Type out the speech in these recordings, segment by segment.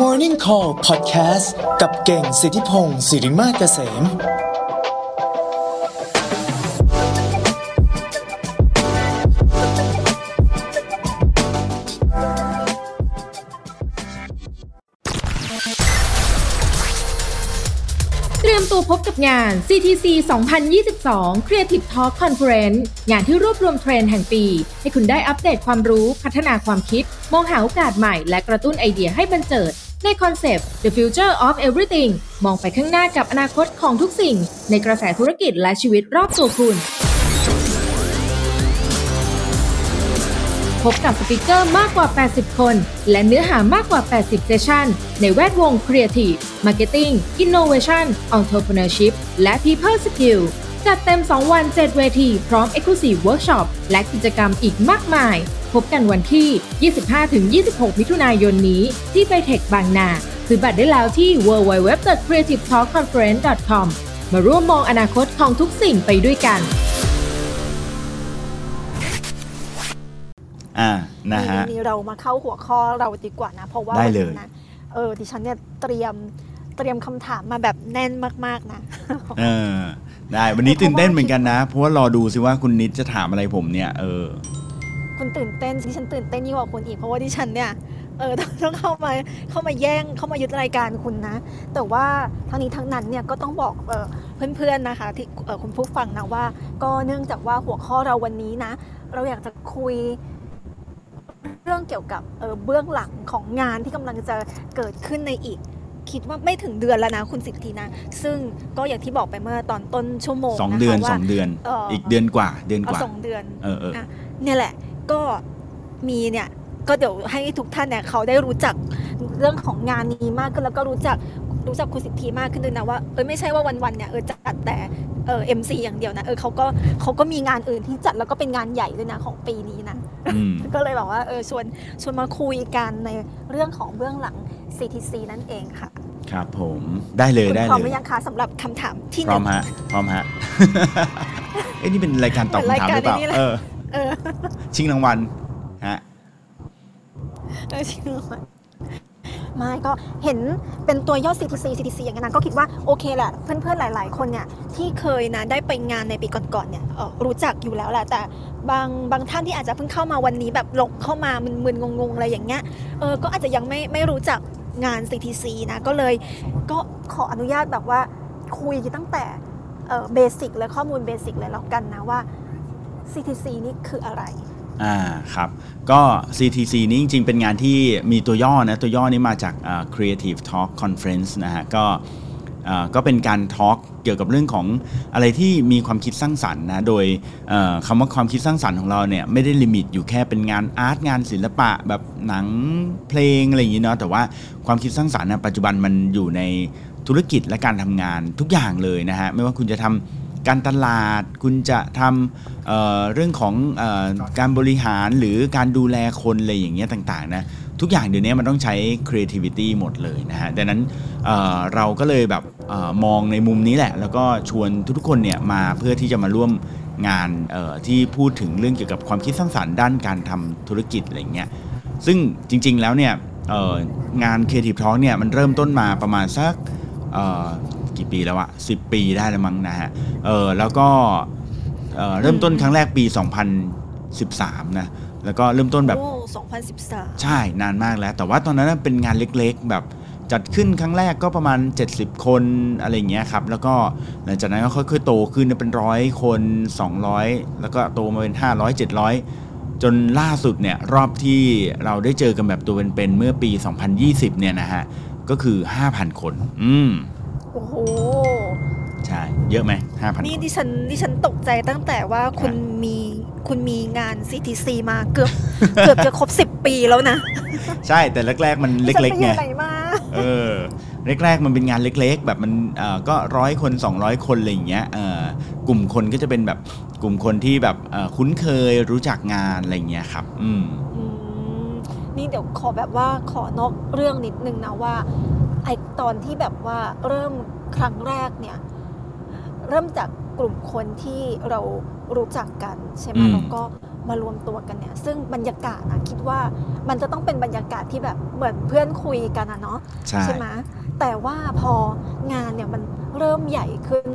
Morning Call Podcast กับเก่งสิทธิพงศ์สิริมาเกษม เตรียมตัวพบกับงาน CTC 2022 Creative Talk Conference งานที่รวบรวมเทรนด์แห่งปี ให้คุณได้อัปเดตความรู้ พัฒนาความคิด มองหาโอกาสใหม่ และกระตุ้นไอเดียให้บันเจิด ในคอนเซปต์ The Future of Everything มองไปข้างหน้ากับอนาคตของทุกสิ่ง ในกระแสธุรกิจและชีวิตรอบตัวคุณ พบกับ speaker มากกว่า 80 คน และเนื้อหามากกว่า 80 session ในแวดวง Creative Marketing Innovation Entrepreneurship และ People Skill จัดเต็ม 2 วัน 7 เวที พร้อม Exclusive Workshop และกิจกรรมอีกมากมาย พบกันวันที่ 25-26 มิถุนายนนี้ที่ไบเทคบางนาซื้อบัตรได้แล้วที่ www.creativetalkconference.com มาร่วมมองอนาคตของทุกสิ่งไปด้วยกัน อ่า นะฮะนี่เรามาเข้าหัวข้อเราดีกว่านะ เพราะว่าได้เลย วันนี้นะเออดิฉันเนี่ยเตรียม เตรียมคำถามมาแบบแน่นมากๆนะเออได้วันนี้ตื่นเต้นเหมือนกันนะ เพราะว่ารอดูสิว่าคุณนิดจะถามอะไรผมเนี่ยเออคุณตื่นเต้นดิฉันตื่นเต้นยิ่งกว่าคุณอีกเพราะว่าดิฉันเนี่ยเออต้องต้องเข้ามาเข้ามาแย่งเข้ามายึดรายการคุณนะ แต่ว่าทั้งนี้ทั้งนั้นเนี่ยก็ต้องบอกเออเพื่อนๆนะคะที่เออคุณผู้ฟังนะว่า ก็เนื่องจากว่าหัวข้อเราวันนี้นะ เราอยากจะคุยเรื่องเกี่ยวกับเออเบื้องหลังของงานที่กำลังจะเกิดขึ้นในอีก คิดว่าไม่ถึงเดือนแล้วนะคุณสิทธินะ ซึ่งก็อย่างที่บอกไปเมื่อตอนต้นชั่วโมงสองนะคะเดือนว่าสองเดือนเอ่ออีอีกเดือนกว่าเดือนกเอาว่าสองเดือนเออเอออะเนี่ยแหละก็มีเนี่ยก็เดี๋ยวให้ทุกท่านเนี่ยเขาได้รู้จักเรื่องของงานนี้มากขึ้นแล้วก็รู้จักรู้จักคุณสิทธิมากขึ้นด้วยนะว่าเออไม่ใช่ว่าวันๆเนี่ยเออจัดแต่เออเอ็มซีอย่างเดียวนะเออเขาก็เขาก็มีงานอื่นที่จัดแล้วก็เป็นงานใหญ่ด้วยนะของปีนี้นะอืมก็เลยบอกว่าเออชวนชวนมาคุยกันในเรื่องของเบื้องหลัง CTC นั่นเองค่ะครับผมได้เลยคุณได้พร้อมเลหรืย อยังคะสำหรับคำถามที่หพร้อนึ่มง ฮะ พร้อมฮะ เอ้ยนี่เป็นรายการตอบเป็นคำถามหรือเปล่ารายการไอ้นี่เลยเออ เออชิงรางวัลฮะ เออจริงเหรอไม่ก็เห็นเป็นตัวย่อ CTC CTC อย่างนั้นนะก็คิดว่าโอเคแหละเพื่อนๆหลาย ๆ คนเนี่ยที่เคยนะได้ไปงานในปีก่อนๆเนี่ยเอ่อรู้จักอยู่แล้วแหละแต่บางบางท่านที่อาจจะเพิ่งเข้ามาวันนี้แบบหลงเข้ามามึนๆงงๆอะไรอย่างเงี้ยเออก็อาจจะยังไม่ไม่รู้จัก งาน CTC นะก็เลยก็ขออนุญาตแบบว่าคุยตั้งแต่ basic เลยข้อมูล basic เลยแล้วกันนะว่า CTC นี่คืออะไรอ่าครับก็ CTC นี้จริง ๆ เป็นงานที่มีตัวย่อนะ ตัวย่อนี้มาจาก Creative Talk Conference นะฮะก็ ก็เป็นการ talk เกี่ยวกับเรื่องของอะไรที่มีความคิดสร้างสรรค์นะโดยคำว่าความคิดสร้างสรรค์ของเราเนี่ยไม่ได้ limit อยู่แค่เป็นงาน art งานศิลปะแบบหนังเพลงอะไรอย่างนี้เนาะแต่ว่าความคิดสร้างสรรค์นะปัจจุบันมันอยู่ในธุรกิจและการทำงานทุกอย่างเลยนะฮะไม่ว่าคุณจะทำการตลาดคุณจะทำเเรื่องของออการบริหารหรือการดูแลคนอะไรอย่างเงี้ยต่างๆนะทุกอย่างเดี๋ยวนี้มันต้องใช้ creativity หมดเลยนะฮะดังนั้นเเราก็เลยแบบ ออมองในมุมนี้แหละ แล้วก็ชวนทุกๆคนเนี่ยมาเพื่อที่จะมาร่วมงานเอ่อที่พูดถึงเรื่องเกี่ยวกับความคิดสร้างสรรค์ด้านการทำธุรกิจอะไรอย่างเงี้ยซึ่งจริง ๆแล้วเนี่ยเอ่องาน Creative Talk เนี่ยมันเริ่มต้นมาประมาณสักเอ่อกี่ปีแล้วอะ10 ปีได้แล้วมั้งนะฮะเออแล้วก็เอ่อเริ่มต้นครั้งแรกปี 2013 นะแล้วก็เริ่มต้นแบบโอ้2013 ใช่นานมากแล้ว แต่ว่าตอนนั้นเป็นงานเล็กๆ แบบ จัดขึ้นครั้งแรกก็ประมาณ 70 คนอะไรอย่างเงี้ยครับ แล้วก็หลังจากนั้นก็ค่อยๆโตขึ้นเป็นร้อยคน 200 แล้วก็โตมาเป็น 500 700 จนล่าสุดเนี่ยรอบที่เราได้เจอกันแบบตัวเป็นๆเมื่อปี 2020 เนี่ยนะฮะ ก็คือ 5,000 คน อืมโอ้โหใช่ เยอะไหม5,000นี่คนดิฉันดิฉันตกใจตั้งแต่ว่าคุณมีคุณมีงาน CTC มาเกือบเกือบจะครบ10ปีแล้วนะ ใช่แต่แรกๆมันเล็กๆดิไง ฉันไปอยู่ไหนมาเออแรกๆมันเป็นงานเล็ก ๆ แบบมันเอ่อก็ร้อยคน 200 คนอะไรอย่างเงี้ยเออกลุ่มคนก็จะเป็นแบบกลุ่มคนที่แบบเอ่อคุ้นเคยรู้จักงานอะไรอย่างเงี้ยครับอืมอืมนี่เดี๋ยวขอแบบว่าขอนอกเรื่องนิดนึงนะว่าไอตอนที่แบบว่าเริ่มครั้งแรกเนี่ย เริ่มจากกลุ่มคนที่เรารู้จักกันใช่ไหมอืมแล้วก็ มารวมตัวกันเนี่ย ซึ่งบรรยากาศนะคิดว่ามันจะต้องเป็นบรรยากาศที่แบบเหมือนเพื่อนคุยกันอะเนาะใช่ไหมแต่ว่าพองานเนี่ยมันเริ่มใหญ่ขึ้น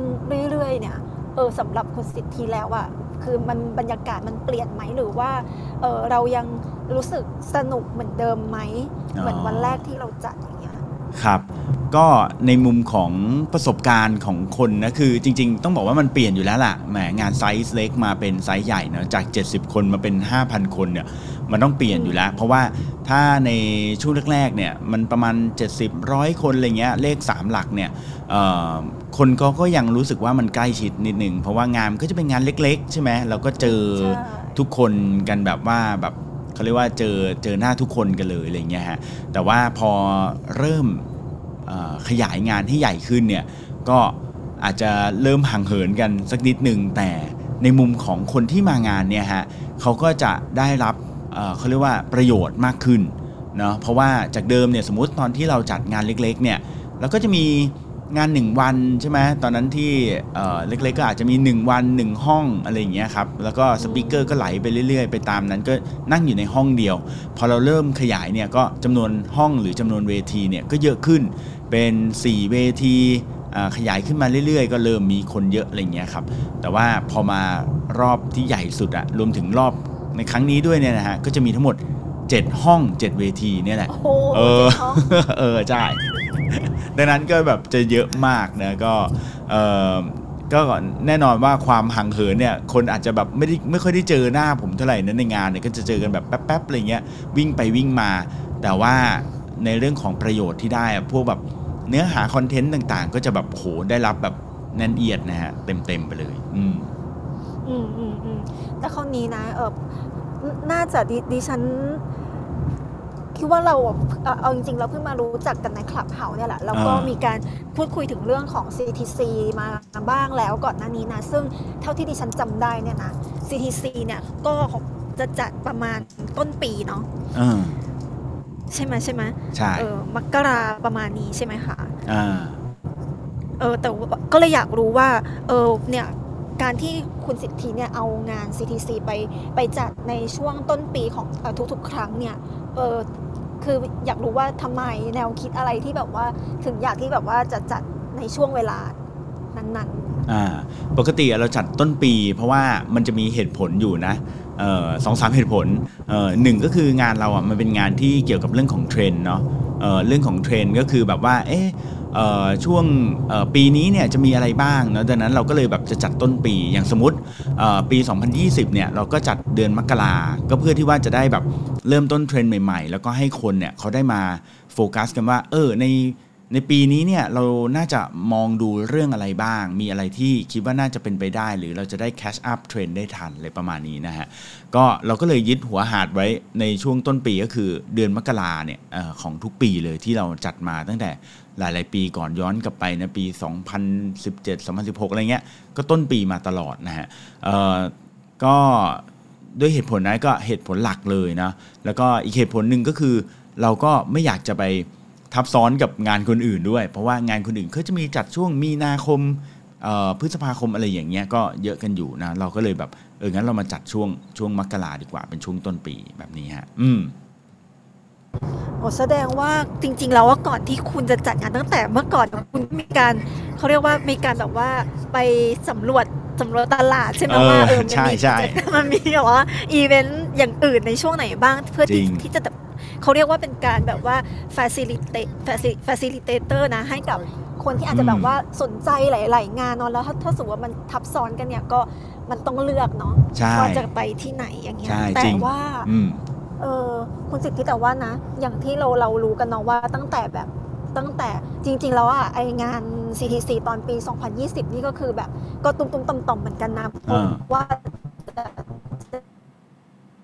เรื่อยๆ เนี่ยเออสำหรับคุณสิทธิแล้วอะคือมันบรรยากาศมันเปลี่ยนไหมหรือว่าเออเรายังรู้สึกสนุกเหมือนเดิมไหมเหมือนวันแรกที่เราจัดอย่างเงี้ย ครับ ก็ในมุมของประสบการณ์ของคนนะคือจริง ๆ ต้องบอกว่ามันเปลี่ยนอยู่แล้วล่ะแหมงานไซส์เล็กมาเป็นไซส์ใหญ่เนอะจาก 70 คนมาเป็น 5,000 คนเนี่ยมันต้องเปลี่ยนอยู่แล้ว เพราะว่าถ้าในช่วงแรกๆเนี่ยมันประมาณ 70ร้อยคนอะไรเงี้ยเลข 3 หลักเนี่ยเอ่อคนก็ก็ยังรู้สึกว่ามันใกล้ชิดนิดหนึ่งเพราะว่างานมันก็จะเป็นงานเล็ก ๆ ใช่ไหมเราก็เจอใช่ทุกคนกันแบบว่าแบบ เขาเรียกว่าเจอเจอหน้าทุกคนกันเลยอะไรเงี้ยฮะแต่ว่าพอเริ่มขยายงานให้ใหญ่ขึ้นเนี่ยก็อาจจะเริ่มห่างเหินกันสักนิดหนึ่งแต่ในมุมของคนที่มางานเนี่ยฮะเขาก็จะได้รับเขาเรียกว่าประโยชน์มากขึ้นเนาะเพราะว่าจากเดิมเนี่ยสมมติตอนที่เราจัดงานเล็กๆเนี่ยเราก็จะมี งาน 1 วันใช่ไหมตอนนั้นที่เอ่อเล็กๆก็อาจจะมี 1 วัน 1 ห้องอะไรอย่างเงี้ยครับแล้วก็สปีกเกอร์ก็ไหลไปเรื่อยๆ ไปตามนั้นก็นั่งอยู่ในห้องเดียว พอเราเริ่มขยายเนี่ยก็จำนวนห้องหรือจำนวนเวทีเนี่ยก็เยอะขึ้นเป็น 4 เวทีอ่าขยายขึ้นมาเรื่อยๆ ก็เริ่มมีคนเยอะอะไรอย่างเงี้ยครับแต่ว่าพอมารอบที่ใหญ่สุดอะรวมถึงรอบในครั้งนี้ด้วยเนี่ยนะฮะก็จะมีทั้งหมด 7 ห้อง 7 เวทีเนี่ยแหละโอ้โหเออเจ็ดท้องเออใช่ ดังนั้นก็แบบจะเยอะมากนะก็เออก็แน่นอนว่าความห่างเหินเนี่ยคนอาจจะแบบไม่ได้ไม่ค่อยได้เจอหน้าผมเท่าไหร่นั้นในงานเนี่ยก็จะเจอกันแบบแป๊บๆอะไรเงี้ยวิ่งไปวิ่งมา แต่ว่าในเรื่องของประโยชน์ที่ได้พวกแบบเนื้อหาคอนเทนต์ต่างๆ ก็จะแบบโหได้รับแบบแน่นเอียดนะฮะเต็มๆไปเลย อืมอืมอืมอืมแต่คราวนี้นะเออน่าจะดิดิฉัน คิดว่าเราอะเอ่อเอาจริงๆ เราเพิ่งมารู้จักกันในคลับเฮาเนี่ยแหละแล้วก็อ่ามีมีการพูดคุยถึงเรื่องของ CTC มาบ้างแล้วก่อนหน้านี้นะ ซึ่งเท่าที่ดิฉันจำได้เนี่ยนะ CTC เนี่ยก็จะจัดประมาณต้นปีเนาะเออใช่ไหมใช่ไหมใช่เออมกราประมาณนี้ใช่ไหมคะอ่าเออแต่ว่าก็เลยอยากรู้ว่า เออเนี่ยการที่คุณสิทธิเนี่ยเอางาน CTC ไปไปจัดในช่วงต้นปีของเอ่อทุกๆ ครั้งเนี่ยเออ คืออยากรู้ว่าทำไมแนวคิดอะไรที่แบบว่าถึงอยากที่แบบว่าจะจัดในช่วงเวลานั้นอ่าปกติเราจัดต้นปี เพราะว่ามันจะมีเหตุผลอยู่นะสองสามเหตุผลหนึ่งก็คืองานเราอะมันเป็นงานที่เกี่ยวกับเรื่องของเทรนเนาะเเรื่องของเทรนก็คือแบบว่าเอ๊ะ ช่วงปีนี้เนี่ยจะมีอะไรบ้างเนาะดังนั้นเราก็เลยแบบจะจัดต้นปีอย่างสมมติเอ่อปี 2020เนี่ยเราก็จัดเดือนมกราก็เพื่อที่ว่าจะได้แบบเริ่มต้นเทรนด์ใหม่ ๆ แล้วก็ให้คนเนี่ยเขาได้มาโฟกัสกันว่าเออในในปีนี้เนี่ยเราน่าจะมองดูเรื่องอะไรบ้าง มีอะไรที่คิดว่าน่าจะเป็นไปได้ หรือเราจะได้ catch up trend ได้ทันอะไรประมาณนี้นะฮะก็เราก็เลยยึดหัวหาดไว้ในช่วงต้นปีก็คือเดือนมกราเนี่ยอของทุกปีเลยที่เราจัดมาตั้งแต่ หลาย ๆ ปีก่อนย้อนกลับไปนะปี 2017 2016 อะไรเงี้ยก็ต้นปีมาตลอดนะฮะก็ด้วยเหตุผลนั้นก็เหตุผลหลักเลยนะแล้วก็อีกเหตุผลหนึ่งก็คือ เราก็ไม่อยากจะไปทับซ้อนกับงานคนอื่นด้วย เพราะว่างานคนอื่นเขาจะมีจัดช่วงมีนาคมพฤษภาคมอะไรอย่างเงี้ยก็เยอะกันอยู่นะเราก็เลยแบบเอองั้นเรามาจัดช่วงช่วงมกราดีกว่าเป็นช่วงต้นปีแบบนี้ฮะ อืม โอ้แสดงว่าจริง ๆ แล้วว่าก่อนที่คุณจะจัดงานตั้งแต่เมื่อก่อนคุณมีการเขาเรียกว่ามีการแบบว่าไปสำรวจสำรวจตลาดใช่ไหมเออว่าเออมันใช่มีใช่มันมีแบบว่าอีเวนต์อย่างอื่นในช่วงไหนบ้างเพื่อที่จริงที่จะแบบเขาเรียกว่าเป็นการแบบว่า facilitate faci- facilitator นะให้กับคนที่อาจจะแบบว่าสนใจหลาย ๆ งานเนาะแล้วถ้าถ้าสมมติว่ามันทับซ้อนกันเนี่ยก็มันต้องเลือกเนาะใช่ว่าจะไปที่ไหนอย่างเงี้ยใช่แต่จริงว่าอืม เออคุณสิทธิแต่ว่านะ อย่างที่เราเรารู้กันเนาะว่าตั้งแต่แบบตั้งแต่จริง ๆ แล้วอะไองาน CTC ตอนปี 2020 นี่ก็คือแบบก็ตุ้มๆต่อมๆเหมือนกันนะเพราะอ่าว่าจะ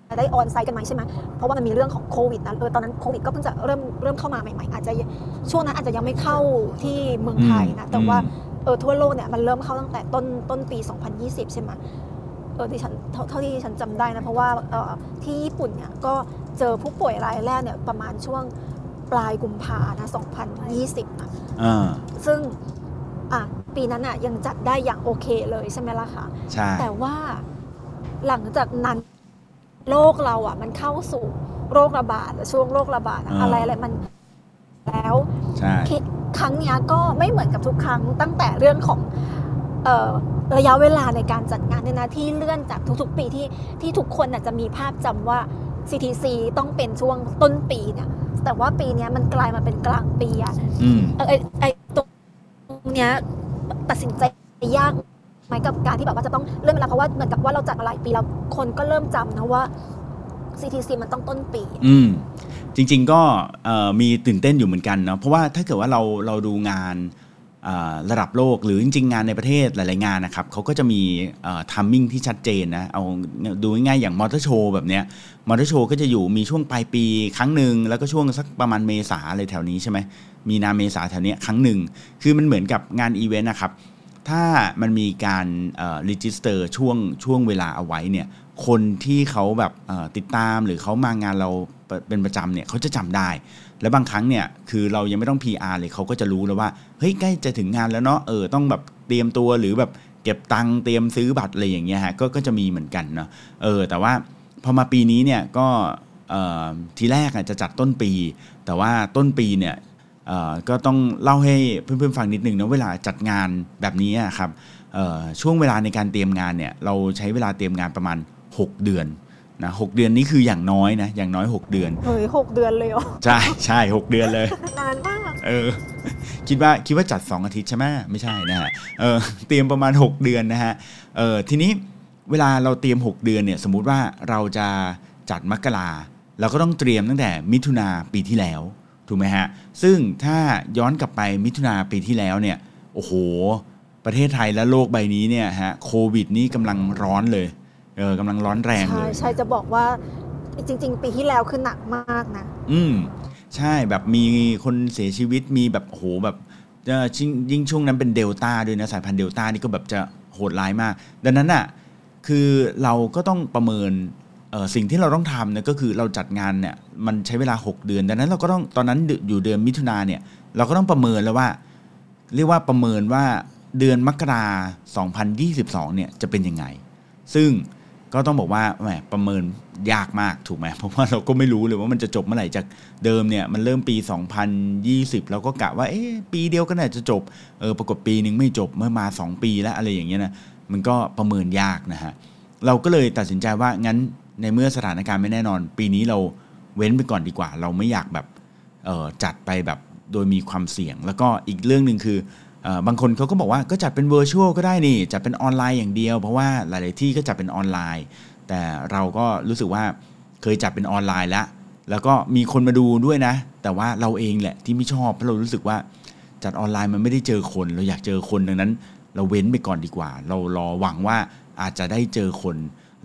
จะได้ออนไซต์กันไหมใช่ไหมเพราะว่ามันมีเรื่องของโควิดนะเออตอนนั้นโควิดก็เพิ่งจะเริ่มเริ่มเข้ามาใหม่ๆ อาจจะช่วงนั้นอาจจะยังไม่เข้าที่เมืองไทยนะ แต่ว่าเออทั่วโลกเนี่ยมันเริ่มเข้าตั้งแต่ต้นต้นปี 2020 ใช่ไหมเออที่ฉันเท่าเท่าที่ฉันจำได้นะเพราะว่าเออที่ญี่ปุ่นเนี่ยก็เจอผู้ป่วยรายแรกเนี่ยประมาณช่วงปลายกุมภานะ2020นะอ่าซึ่งอะปีนั้นอะยังจัดได้อย่างโอเคเลยใช่ไหมล่ะคะใช่แต่ว่าหลังจากนั้นโลกเราอะ มันเข้าสู่โรคระบาดอะช่วงโรคระบาดอะอ่าอะไรอะไรมันแล้วใช่คิดครั้งเนี้ยก็ไม่เหมือนกับทุกครั้งตั้งแต่เรื่องของเอ่อ ระยะเวลาในการจัดงานเนี่ยนะที่เลื่อนจากทุกๆ ปีที่ที่ทุกคนน่ะจะมีภาพจำว่า CTC ต้องเป็นช่วงต้นปีเนี่ยแต่ว่าปีเนี้ยมันกลายมาเป็นกลางปีอะอืมเออไอไอตรงเนี้ยตัดสินใจยากไหมกับการที่แบบว่าจะต้องเลื่อนเวลาเพราะว่าเหมือนกับว่าเราจัดมาหลายปีแล้วคนก็เริ่มจำนะว่า CTC มันต้องต้นปี อืมจริง ๆก็เอ่อมีตื่นเต้นอยู่เหมือนกันเนาะเพราะว่าถ้าเกิดว่าเราเราดูงานอ่า ระดับโลกหรือจริงๆงานในประเทศหลายๆงานนะครับเขาก็จะมีtiming ที่ชัดเจนนะเอาดูง่ายๆอย่างมอเตอร์โชว์แบบเนี้ยมอเตอร์โชว์ก็จะอยู่มีช่วงปลายปีครั้งหนึ่งแล้วก็ช่วงสักประมาณเมษาอะไรแถวนี้ใช่ไหมมีนาเมษาแถวนี้ครั้งหนึ่งคือมันเหมือนกับงานอีเวนต์นะครับถ้ามันมีการ register ช่วงช่วงเวลาเอาไว้เนี่ยคนที่เขาแบบติดตามหรือเขามางานเราเป็นประจำเนี่ยเขาจะจำได้ และบางครั้งเนี่ยคือเรายังไม่ต้อง PR เลยเขาก็จะรู้แล้วว่าเฮ้ยใกล้จะถึงงานแล้วเนาะเออต้องแบบเตรียมตัวหรือแบบเก็บตังค์เตรียมซื้อบัตรอะไรอย่างเงี้ยฮะก็ก็จะมีเหมือนกันเนาะเออแต่ว่าพอมาปีนี้เนี่ยก็เอ่อทีแรกอะจะจัดต้นปี แต่ว่าต้นปีเนี่ยเอ่อก็ต้องเล่าให้เพื่อนๆฟังนิดนึงนะเวลาจัดงานแบบนี้ครับเอ่อช่วงเวลาในการเตรียมงานเนี่ยเราใช้เวลาเตรียมงานประมาณ 6 เดือน นะหเดือนนี้คืออย่างน้อยนะอย่างน้อย 6 เดือน เฮ้ยหกเดือนเลยเหรอใช่ใช่หกเดือนเลย นานมาก เออ คิดว่าคิดว่าจัด 2 อาทิตย์ใช่ไหมไม่ใช่นะฮะเออเตรียมประมาณ 6 เดือนนะฮะเออทีนี้เวลาเราเตรียม 6 เดือนเนี่ยสมมุติว่าเราจะจัดมกราเราก็ต้องเตรียมตั้งแต่มิถุนาปีที่แล้วถูกไหมฮะซึ่งถ้าย้อนกลับไปมิถุนาปีที่แล้วเนี่ยโอ้โห ประเทศไทยและโลกใบนี้เนี่ยฮะโควิดนี่กำลังร้อนเลย เออกำลังร้อนแรงเลใช่ย ใช่จะบอกว่าจริง ๆ ปีที่แล้วคือหนักมากนะ อืมใช่แบบมีคนเสียชีวิตมีแบบโอ้โหแบบเอ่อยิ่งยิ่งช่วงนั้นเป็นเดลต้าด้วยนะสายพันธุ์เดลต้านี่ก็แบบจะโหดร้ายมาก ดังนั้นอะคือเราก็ต้องประเมินเอ่อสิ่งที่เราต้องทำเนี่ยก็คือเราจัดงานเนี่ยมันใช้เวลา 6 เดือน ดังนั้นเราก็ต้องตอนนั้นอยู่เดือนมิถุนาเนี่ยเราก็ต้องประเมินแล้วว่า เรียกว่าประเมินว่าเดือนมกรา2022เนี่ยจะเป็นยังไง ซึ่ง ก็ต้องบอกว่าแหมประเมินยากมากถูกไหมเพราะว่าเราก็ไม่รู้เลยว่ามันจะจบเมื่อไหร่จากเดิมเนี่ยมันเริ่มปี 2020 เราก็กะว่าเอ๊ะปีเดียวก็น่าจะจบเออปรากฏปีหนึ่งไม่จบเมื่อมา 2 ปีแล้วอะไรอย่างเงี้ยนะมันก็ประเมินยากนะฮะเราก็เลยตัดสินใจว่างั้นในเมื่อสถานการณ์ไม่แน่นอน ปีนี้เราเว้นไปก่อนดีกว่า เราไม่อยากแบบเออจัดไปแบบโดยมีความเสี่ยง แล้วก็อีกเรื่องหนึ่งคือ บางคนเขาก็บอกว่าก็จัดเป็น virtual ก็ได้นี่จัดเป็นออนไลน์อย่างเดียว เพราะว่าหลาย ๆ ที่ก็จัดเป็นออนไลน์ แต่เราก็รู้สึกว่าเคยจัดเป็นออนไลน์แล้ว แล้วก็มีคนมาดูด้วยนะ แต่ว่าเราเองแหละที่ไม่ชอบเพราะเรารู้สึกว่าจัดออนไลน์มันไม่ได้เจอคน เราอยากเจอคนดังนั้น เราเว้นไปก่อนดีกว่า เรารอหวังว่าอาจจะได้เจอคน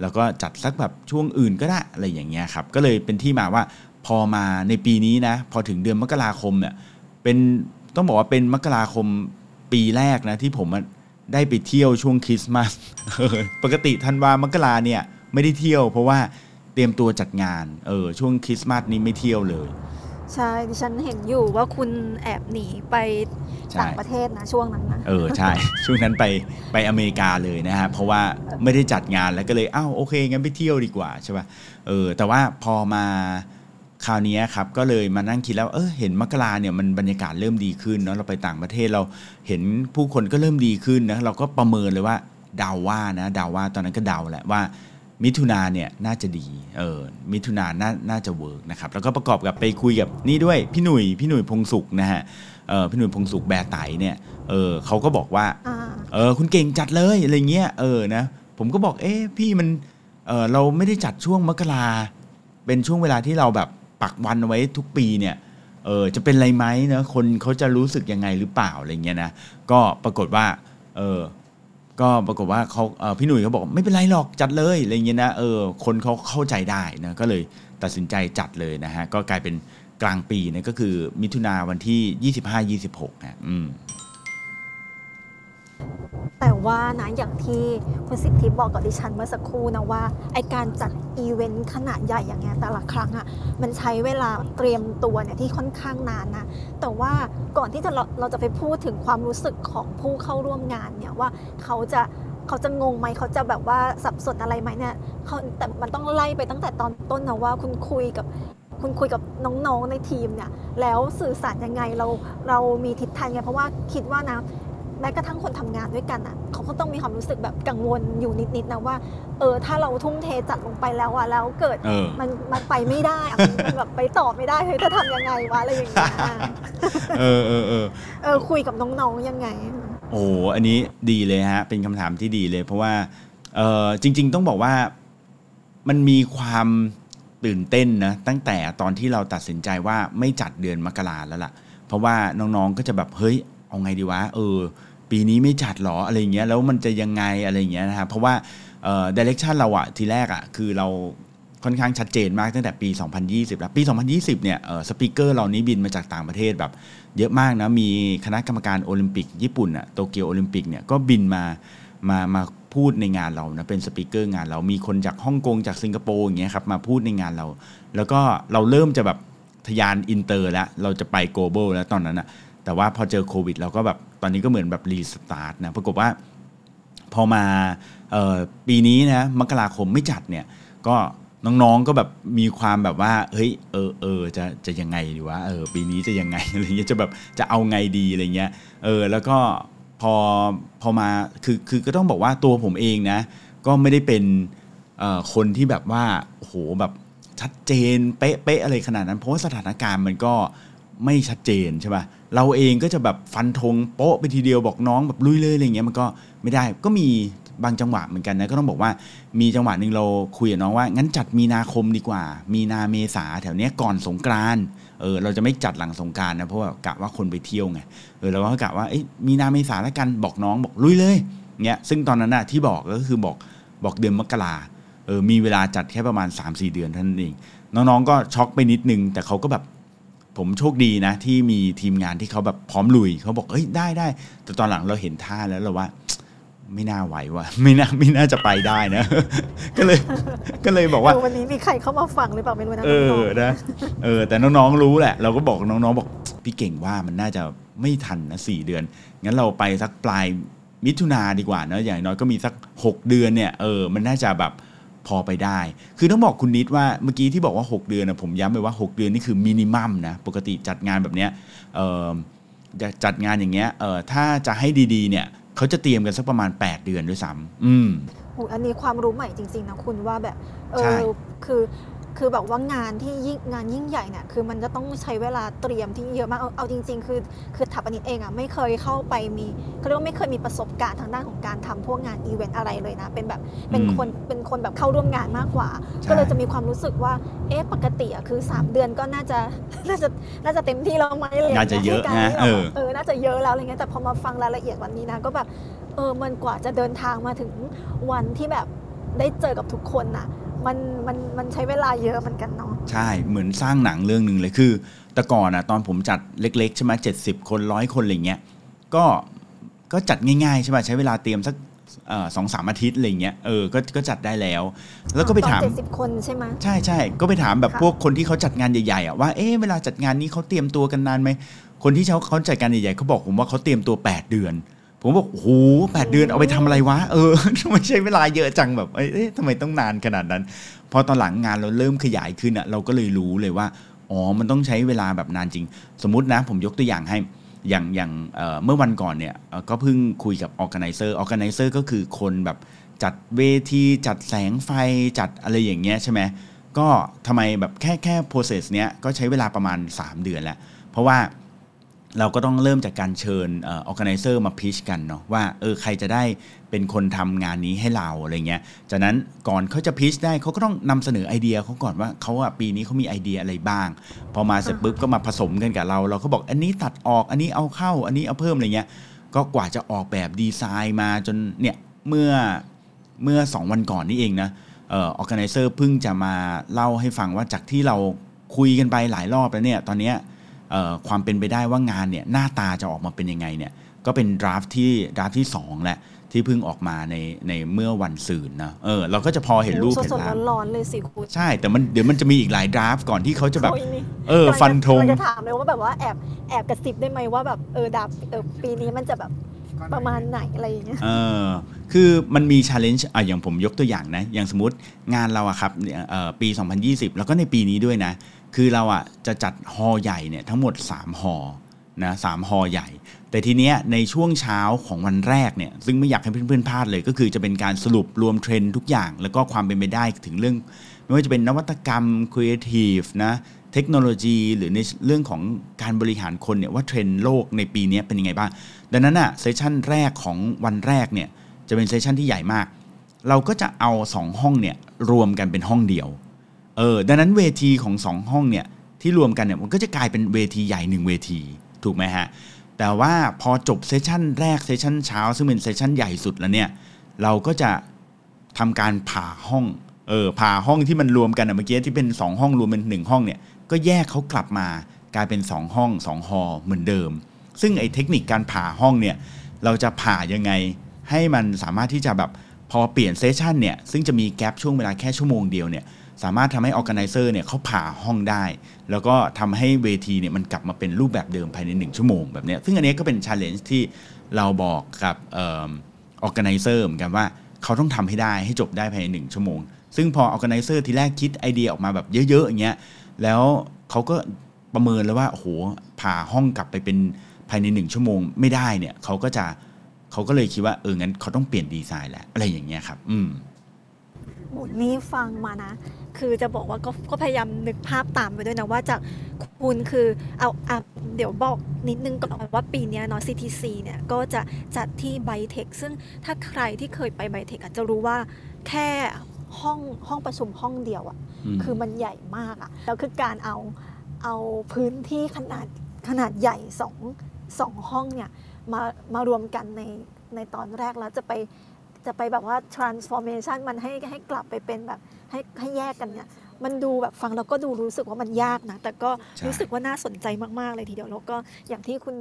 แล้วก็จัดสักแบบช่วงอื่นก็ได้อะไรอย่างเงี้ยครับก็เลยเป็นที่มาว่าพอมาในปีนี้นะพอถึงเดือนมกราคมเนี่ยเป็นต้องบอกว่าเป็นมกราคม ปีแรกนะที่ผมอะได้ไปเที่ยวช่วงคริสต์มาสเออปกติธันวามกราเนี่ยไม่ได้เที่ยว เพราะว่าเตรียมตัวจัดงานเออช่วงคริสต์มาสนี้ไม่เที่ยวเลย ใช่ดิฉันเห็นอยู่ว่าคุณแอบหนีไปใช่ต่างประเทศนะช่วงนั้นนะเออใช่ ช่วงนั้นไปไปอเมริกาเลยนะฮะเพราะว่าไม่ได้จัดงานแล้วก็เลยอ้าวโอเคงั้นไปเที่ยวดีกว่าใช่ป่ะเออแต่ว่าพอมา คราวนี้ครับก็เลยมานั่งคิดแล้วเออเห็นมกราเนี่ยมันบรรยากาศเริ่มดีขึ้นเนาะเราไปต่างประเทศเราเห็นผู้คนก็เริ่มดีขึ้นนะเราก็ประเมินเลยว่าเดาว่านะเดาว่าตอนนั้นก็เดาแหละว่ามิถุนาเนี่ยน่าจะดี เออ มิถุนาน่าน่าจะ work นะครับ แล้วก็ประกอบกับไปคุยกับนี่ด้วยพี่หนุ่ย พี่หนุ่ยพงศ์สุขนะฮะ เออพี่หนุ่ยพงศ์สุขแบไต๋เนี่ย เออเขาก็บอกว่าอ่าเออคุณเก่งจัดเลยอะไรเงี้ย เออนะ ผมก็บอกเอ๊ะพี่มัน เออเราไม่ได้จัดช่วงมกราเป็นช่วงเวลาที่เราแบบ ปักวันเอาไว้ทุกปีเนี่ยเออจะเป็นไรไหมเนะคนเขาจะรู้สึกยังไงหรือเปล่าอะไรเงี้ยนะก็ปรากฏว่าเออก็ปรากฏว่าเขาเพี่หนุ่ยเขาบอกไม่เป็นไรหรอกจัดเลยอะไรเงี้ยนะเออคนเขาเข้าใจได้นะก็เลยตัดสินใจจัดเลยนะฮะก็กลายเป็นกลางปีนะก็คือมิถุนาวันที่ 25-26ฮะอืม แต่ว่านะอย่างที่คุณสิทธิบอกกับดิฉันเมื่อสักครู่นะว่าไอการจัดอีเวนต์ขนาดใหญ่อย่างเงี้ยแต่ละครั้งอะ่ะมันใช้เวลาเตรียมตัวเนี่ยที่ค่อนข้างนานนะแต่ว่าก่อนที่จะเราเราจะไปพูดถึงความรู้สึกของผู้เข้าร่วมงานเนี่ยว่าเขาจะเขาจะงงไหมเขาจะแบบว่าสับสนอะไรไหมเนี่ยเขาแต่มันต้องไล่ไปตั้งแต่ตอนต้นนะว่าคุณคุยกับคุณคุยกับน้องๆในทีมเนี่ยแล้วสื่อสารยังไงเราเรามีทิศทางไงเพราะว่าคิดว่านะ แม้กระทั่งคนทำงานด้วยกันอะเขาก็ต้องมีความรู้สึกแบบกังวลอยู่นิดๆนะว่า เออถ้าเราทุ่มเทจัดลงไปแล้วอะแล้วเกิดเออมันมันไปไม่ได้อะมันมันแบบไปต่อไม่ได้เฮ้ยจะทำยังไงวะอะไรอย่างเงี้ยอะเออเออเออเออคุยกับน้องๆยังไง โอ้โหอันนี้ดีเลยฮะ เป็นคำถามที่ดีเลย เพราะว่าเออจริง ๆ ต้องบอกว่ามันมีความตื่นเต้นนะตั้งแต่ตอนที่เราตัดสินใจว่าไม่จัดเดือนมกราแล้วล่ะ เพราะว่าน้องๆก็จะแบบเฮ้ย เอาไงดีวะเออ ปีนี้ไม่จัดหรออะไรเงี้ยแล้วมันจะยังไงอะไรเงี้ยนะครับเพราะว่าเอ่อ direction เราอะทีแรกอะคือเราค่อนข้างชัดเจนมากตั้งแต่ปี 2020 แล้วปี 2020 เนี่ยเออ speaker เรานี้บินมาจากต่างประเทศแบบ เยอะมากนะ มีคณะกรรมการโอลิมปิกญี่ปุ่นอะโตเกียวโอลิมปิกเนี่ยก็บินมามามาพูดในงานเรานะเป็น speaker งานเรามีคนจากฮ่องกงจากสิงคโปร์อย่างเงี้ยครับมาพูดในงานเรา แล้วก็เราเริ่มจะแบบทะยานอินเตอร์แล้วเราจะไป global แล้วตอนนั้นอะ แต่ว่าพอเจอโควิดเราก็แบบตอนนี้ก็เหมือนแบบ restart นะปรากฏว่าพอมาออปีนี้นะมกราคมไม่จัดเนี่ยก็น้องๆก็แบบมีความแบบว่าเฮ้ยเออเออจะจะยังไงดีวะเออปีนี้จะยังไงอะไรเงี้ยจะแบบจะเอาไงดีอะไรเงี้ยเออแล้วก็พอพอมาคือคือก็ต้องบอกว่าตัวผมเองนะ ก็ไม่ได้เป็นออคนที่แบบว่าโอ้โหแบบชัดเจนเป๊ะเป๊ะอะไรขนาดนั้น เพราะว่าสถานการณ์มันก็ ไม่ชัดเจนใช่ป่ะเราเองก็จะแบบฟันธงโป๊ะไปทีเดียวบอกน้องแบบลุยเลยอะไรเงี้ยมันก็ไม่ได้ก็มีบางจังหวะเหมือนกันนะก็ต้องบอกว่ามีจังหวะหนึ่งเราคุยกับน้องว่างั้นจัดมีนาคมดีกว่า มีนาเมษาแถวเนี้ยก่อนสงกรานเออเราจะไม่จัดหลังสงกรารนะเพราะว่ากะว่าคนไปเที่ยวไงเออเราก็กะว่าเอ้ยมีนาเมษาแล้วกันบอกน้องบอกลุยเลยเงี้ยซึ่งตอนนั้นนะที่บอกก็คือบอกบอกเดือนมกราเออมีเวลาจัดแค่ประมาณ 3-4 เดือนเท่านั้นเองน้องๆก็ช็อกไปนิดนึง แต่เขาก็แบบ ผมโชคดีนะ ที่มีทีมงานที่เขาแบบพร้อมลุยเขาบอกเอ้ยได้ได้แต่ตอนหลังเราเห็นท่าแล้วเราว่า ไม่น่าไหวว่ะไม่น่าไม่น่าจะไปได้นะ ก็เลยก็เลยบอกว่าเออวันนี้มีใครเข้ามาฟังหรือเปล่าไม่รู้นะเอน้องนะเออ แต่น้องๆรู้แหละ เราก็บอกน้องๆบอก พี่เก่งว่ามันน่าจะไม่ทันนะสี่เดือนงั้นเราไปสักปลายมิถุนาดีกว่าเนอะอย่างน้อยก็มีสัก 6 เดือนเนี่ยเออมันน่าจะแบบ พอไปได้ คือต้องบอกคุณนิดว่าเมื่อกี้ที่บอกว่า 6 เดือนนะผมย้ำไปว่า 6 เดือนนี่คือมินิมัมนะปกติจัดงานแบบเนี้ยเออจะจัดงานอย่างเงี้ยเออถ้าจะให้ดีๆเนี่ยเขาจะเตรียมกันสักประมาณ 8 เดือนด้วยซ้ำอืมโหอันนี้ความรู้ใหม่จริง ๆ นะคุณว่าแบบเอใช่อคือ คือแบบว่างานที่ยิ่งงานยิ่งใหญ่เนี่ยคือมันจะต้องใช้เวลาเตรียมที่เยอะมากเอาเอาจริง ๆ คือคือถับอันนี้เองอะไม่เคยเข้าไปมีเขาเรียกว่าไม่เคยมีประสบการณ์ทางด้านของการทำพวกงานอีเวนต์อะไรเลยนะเป็นแบบเป็นอืมคนเป็นคนแบบเข้าร่วมงานมากกว่าใช่ก็เลยจะมีความรู้สึกว่าเอ๊ะปกติอะคือ 3 เดือนก็น่าจะน่าจะน่าจะเต็มที่แล้วไหมอะไรอย่างน่าเงี้ยจะเยอะให้การนะที่เอแบบอเออน่าจะเยอะแล้วอะไรเงี้ยแต่พอมาฟังรายละเอียดวันนี้นะก็แบบเออมันกว่าจะเดินทางมาถึงวันที่แบบได้เจอกับทุกคนน่ะ มันมันมันใช้เวลาเยอะเหมือนกันเนาะใช่เหมือนสร้างหนังเรื่องหนึ่งเลยคือ แต่ก่อนอะตอนผมจัดเล็กๆใช่ไหมเจ็ดสิบคนร้อยคนอะไรเงี้ยก็ก็จัดง่ายๆใช่ไหมใช้เวลาเตรียมสักสองสามอาทิตย์อะไรเงี้ยเออก็ก็จัดได้แล้ว แล้วก็ไปถามเจ็ดสิบคนใช่ไหมใช่ใช่ก็ไปถามแบบค่ะพวกคนที่เขาจัดงานใหญ่ๆอะว่าเอ๊ะเวลาจัดงานนี้เขาเตรียมตัวกันนานไหมคนที่เขาเขาจัดงานใหญ่ๆเขาบอกผมว่าเขาเตรียมตัว 8 เดือน ผมบอกโอ้โหแปดเดือนเอาไปทำอะไรวะ เออทำไมใช้เวลาเยอะจังแบบเอ๊ะทำไมต้องนานขนาดนั้น พอตอนหลังงานเราเริ่มขยายขึ้นอะเราก็เลยรู้เลยว่า อ๋อ มันต้องใช้เวลาแบบนานจริง สมมตินะ ผมยกตัวอย่างให้ อย่างอย่างเมื่อวันก่อนเนี่ยก็เพิ่งคุยกับ organizer organizer ก็คือคนแบบจัดเวทีจัดแสงไฟจัดอะไรอย่างเงี้ยใช่ไหมก็ทำไมแบบแค่แค่ process เนี้ยก็ใช้เวลาประมาณ 3 เดือนแล้ว เพราะว่า เราก็ต้องเริ่มจากการเชิญเอ่อ organizer มาพิชกันเนาะว่าเออใครจะได้เป็นคนทำงานนี้ให้เราอะไรเงี้ยจากนั้นก่อนเขาจะพิชได้เขาก็ต้องนำเสนอไอเดียเขาก่อนว่าเขาอะปีนี้เขามีไอเดียอะไรบ้าง พอมาเสร็จปุ๊บก็มาผสมกันกับเรา เราก็บอกอันนี้ตัดออกอันนี้เอาเข้า อันนี้เอาเพิ่มอะไรเงี้ยก็กว่าจะออกแบบดีไซน์มาจนเนี่ยเมื่อเมื่อ 2 วันก่อนนี่เองนะเอ่อ organizer เพิ่งจะมาเล่าให้ฟังว่าจากที่เราคุยกันไปหลายรอบแล้วเนี่ยตอนเนี้ย ความเป็นไปได้ว่างานเนี่ยหน้าตาจะออกมาเป็นยังไงเนี่ยก็เป็น draft ที่ draft ที่2แหละที่เพิ่งออกมาในในเมื่อวานซืนนะเออเราก็จะพอเห็นรูปสเห็นดภาพๆร้อนๆเลยสิคุณใช่แต่มันเดี๋ยวมันจะมีอีกหลาย draft ก่อนที่เขาจะแบบโอ้ยนี่เออ ฟันธงกำลัจะถามเลยว่าแบบว่าแอบแอบกระซิบได้ไหมว่าแบบเออ draft เออปีนี้มันจะแบบประมาณไหนอะไรอย่างเงี้ยเออคือมันมี challenge อะอย่างผมยกตัวอย่างนะ อย่างสมมติงานเราอะครับเนี่ยเอ่อปี 2020 แล้วก็ในปีนี้ด้วยนะ คือเราอะจะจัด hall ใหญ่เนี่ยทั้งหมด 3 hallนะสาม hall ใหญ่ แต่ทีเนี้ยในช่วงเช้าของวันแรกเนี่ยซึ่งไม่อยากให้เพื่อนๆพลาดเลย ก็คือจะเป็นการสรุปรวมเทรนด์ทุกอย่าง แล้วก็ความเป็นไปได้ถึงเรื่อง ไม่ว่าจะเป็นนวัตกรรมครีเอทีฟนะเทคโนโลยี หรือในเรื่องของการบริหารคนเนี่ยว่าเทรนด์โลกในปีนี้เป็นยังไงบ้าง ดังนั้นอะ session แรกของวันแรกเนี่ยจะเป็น session ที่ใหญ่มาก เราก็จะเอา 2 ห้องเนี่ยรวมกันเป็นห้องเดียว เออดังนั้นเวทีของ2ห้องเนี่ยที่รวมกันเนี่ยมันก็จะกลายเป็นเวทีใหญ่หนึ่งเวทีถูกไหมฮะแต่ว่าพอจบ session แรก session เช้า ซึ่งเป็น session ใหญ่สุดแล้วเนี่ยเราก็จะทำการผ่าห้องเออผ่าห้องที่มันรวมกันเมื่อกี้ที่เป็น 2 ห้องรวมเป็น 1 ห้องเนี่ยก็แยกเขากลับมากลายเป็น 2 ห้อง2 hall เหมือนเดิม ซึ่งไอ้เทคนิคการผ่าห้องเนี่ยเราจะผ่ายังไง ให้มันสามารถที่จะแบบพอเปลี่ยน session เนี่ยซึ่งจะมี gap ช่วงเวลาแค่ชั่วโมงเดียวเนี่ย สามารถทำให้ออ g a แก z นเซอร์เนี่ยเขาผ่าห้องได้ แล้วก็ทำให้เวทีเนี่ยมันกลับมาเป็นรูปแบบเดิมภายใน 1 ชั่วโมงแบบเนี้ยซึ่งอันนี้ก็เป็นช l เลนจ์ที่เราบอกกับออ g a แก z นเซอร์เหมือนกันว่าเขาต้องทำให้ได้ให้จบได้ภายใน 1 ชั่วโมง ซึ่งพอออ g a แก z นเซอร์ทีแรกคิดไอเดียออกมาแบบเยอะๆอย่างเงี้ยแล้วเขาก็ประเมินแล้วว่าโอ้โหผ่าห้องกลับไปเป็นภายในหนึ่งชั่วโมงไม่ได้เนี่ยเขาก็จะเขาก็เลยคิดว่าเอองั้นเขาต้องเปลี่ยนดีไซน์แหละอะไรอย่างเงี้ยครับ อืมนี่ฟังมานะ คือจะบอกว่าก็ก็พยายามนึกภาพตามไปด้วยนะว่าจากคุณคือเอาอะเดี๋ยวบอกนิดนึงก่อนว่าปีเนี้ยเนาะ CTC เนี่ยก็จะจัดที่ไบเทคซึ่งถ้าใครที่เคยไปไบเทคอาจจะรู้ว่าแค่ห้องห้องประชุมห้องเดียวอะอืมคือมันใหญ่มากอะแล้วคือการเอาเอาพื้นที่ขนาดขนาดใหญ่สองสองห้องเนี่ยมามารวมกันในในตอนแรกแล้วจะไปจะไปแบบว่า transformation มันให้ให้กลับไปเป็นแบบ ให้ให้แยกกันเนี่ยมันดูแบบฟังแล้วก็ดูรู้สึกว่ามันยากนะ แต่ก็ใช่รู้สึกว่าน่าสนใจมาก ๆ เลยทีเดียวแล้วก็อย่างที่คุณ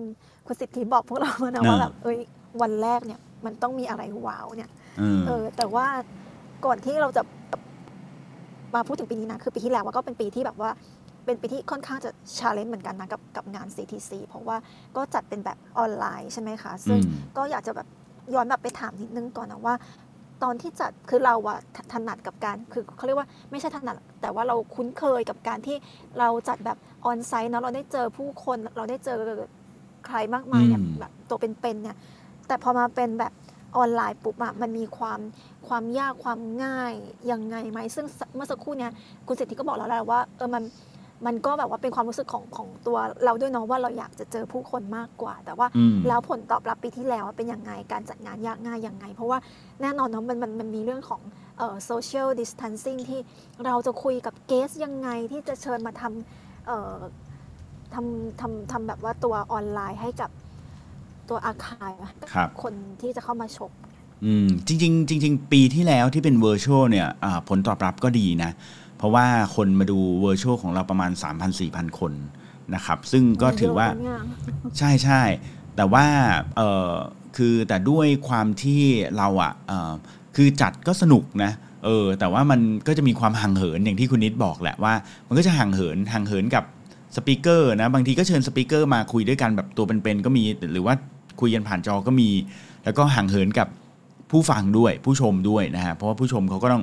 คุณสิทธิบอกพวกเรามานะเนอะว่าแบบเอ้ยวันแรกเนี่ยมันต้องมีอะไรว้าวเนี่ยเออเออแต่ว่าก่อนที่เราจะมาพูดถึงปีนี้นะคือปีที่แล้วก็เป็นปีที่แบบว่าเป็นปีที่ค่อนข้างจะชาเลนจ์เหมือนกันนะกับกับงาน CTC เพราะว่าก็จัดเป็นแบบออนไลน์ใช่ไหมคะ ซึ่งอืมก็อยากจะแบบย้อนแบบไปถามนิดนึงก่อนนะว่า ตอนที่จัดคือเราอะถถนัดกับการคือเขาเรียกว่าไม่ใช่ถนัด แต่ว่าเราคุ้นเคยกับการที่เราจัดแบบออนไซต์เนาะเราได้เจอผู้คนเราได้เจอใครมากมายเนี่ยอืมแบบตัวเป็นๆเนี่ยแต่พอมาเป็นแบบออนไลน์ปุ๊บอะมันมีความความยากความง่ายยังไงไหมซึ่งเมื่อสักครู่เนี่ยคุณสิทธิก็บอกแล้วแหละว่าเออมัน มันก็แบบว่าเป็นความรู้สึกของของตัวเราด้วยเนาะว่าเราอยากจะเจอผู้คนมากกว่า แต่ว่าอืม แล้วผลตอบรับปีที่แล้วเป็นยังไงการจัดงานยากง่ายยังไง เพราะว่าแน่นอนเนาะมันมันมันมีเรื่องของเอ่อ social distancing ที่เราจะคุยกับเกสยังไงที่จะเชิญมาทำเอ่อทำทำทำแบบว่าตัวออนไลน์ให้กับตัวอาคารอะครับ คนที่จะเข้ามาชม อืมจริงๆจริง ๆ ปีที่แล้วที่เป็นเวอร์ชวลเนี่ยอ่าผลตอบรับก็ดีนะเพ ราะว่าคนมาดู virtual ของเราประมาณ 3,000-4,000 คนนะครับ ซึ่งก็ถือว่าเยอะนะเนี่ยใช่ใช่แต่ว่าเออคือแต่ด้วยความที่เราอะเออคือจัดก็สนุกนะเออแต่ว่ามันก็จะมีความห่างเหินอย่างที่คุณนิดบอกแหละว่า มันก็จะห่างเหินห่างเหินกับ speaker นะบางทีก็เชิญ speaker มาคุยด้วยกันแบบตัวเป็นๆก็มีหรือว่าคุยกันผ่านจอก็มี แล้วก็ห่างเหินกับผู้ฟังด้วยผู้ชมด้วยนะฮะเพราะว่าผู้ชมเขาก็ต้อง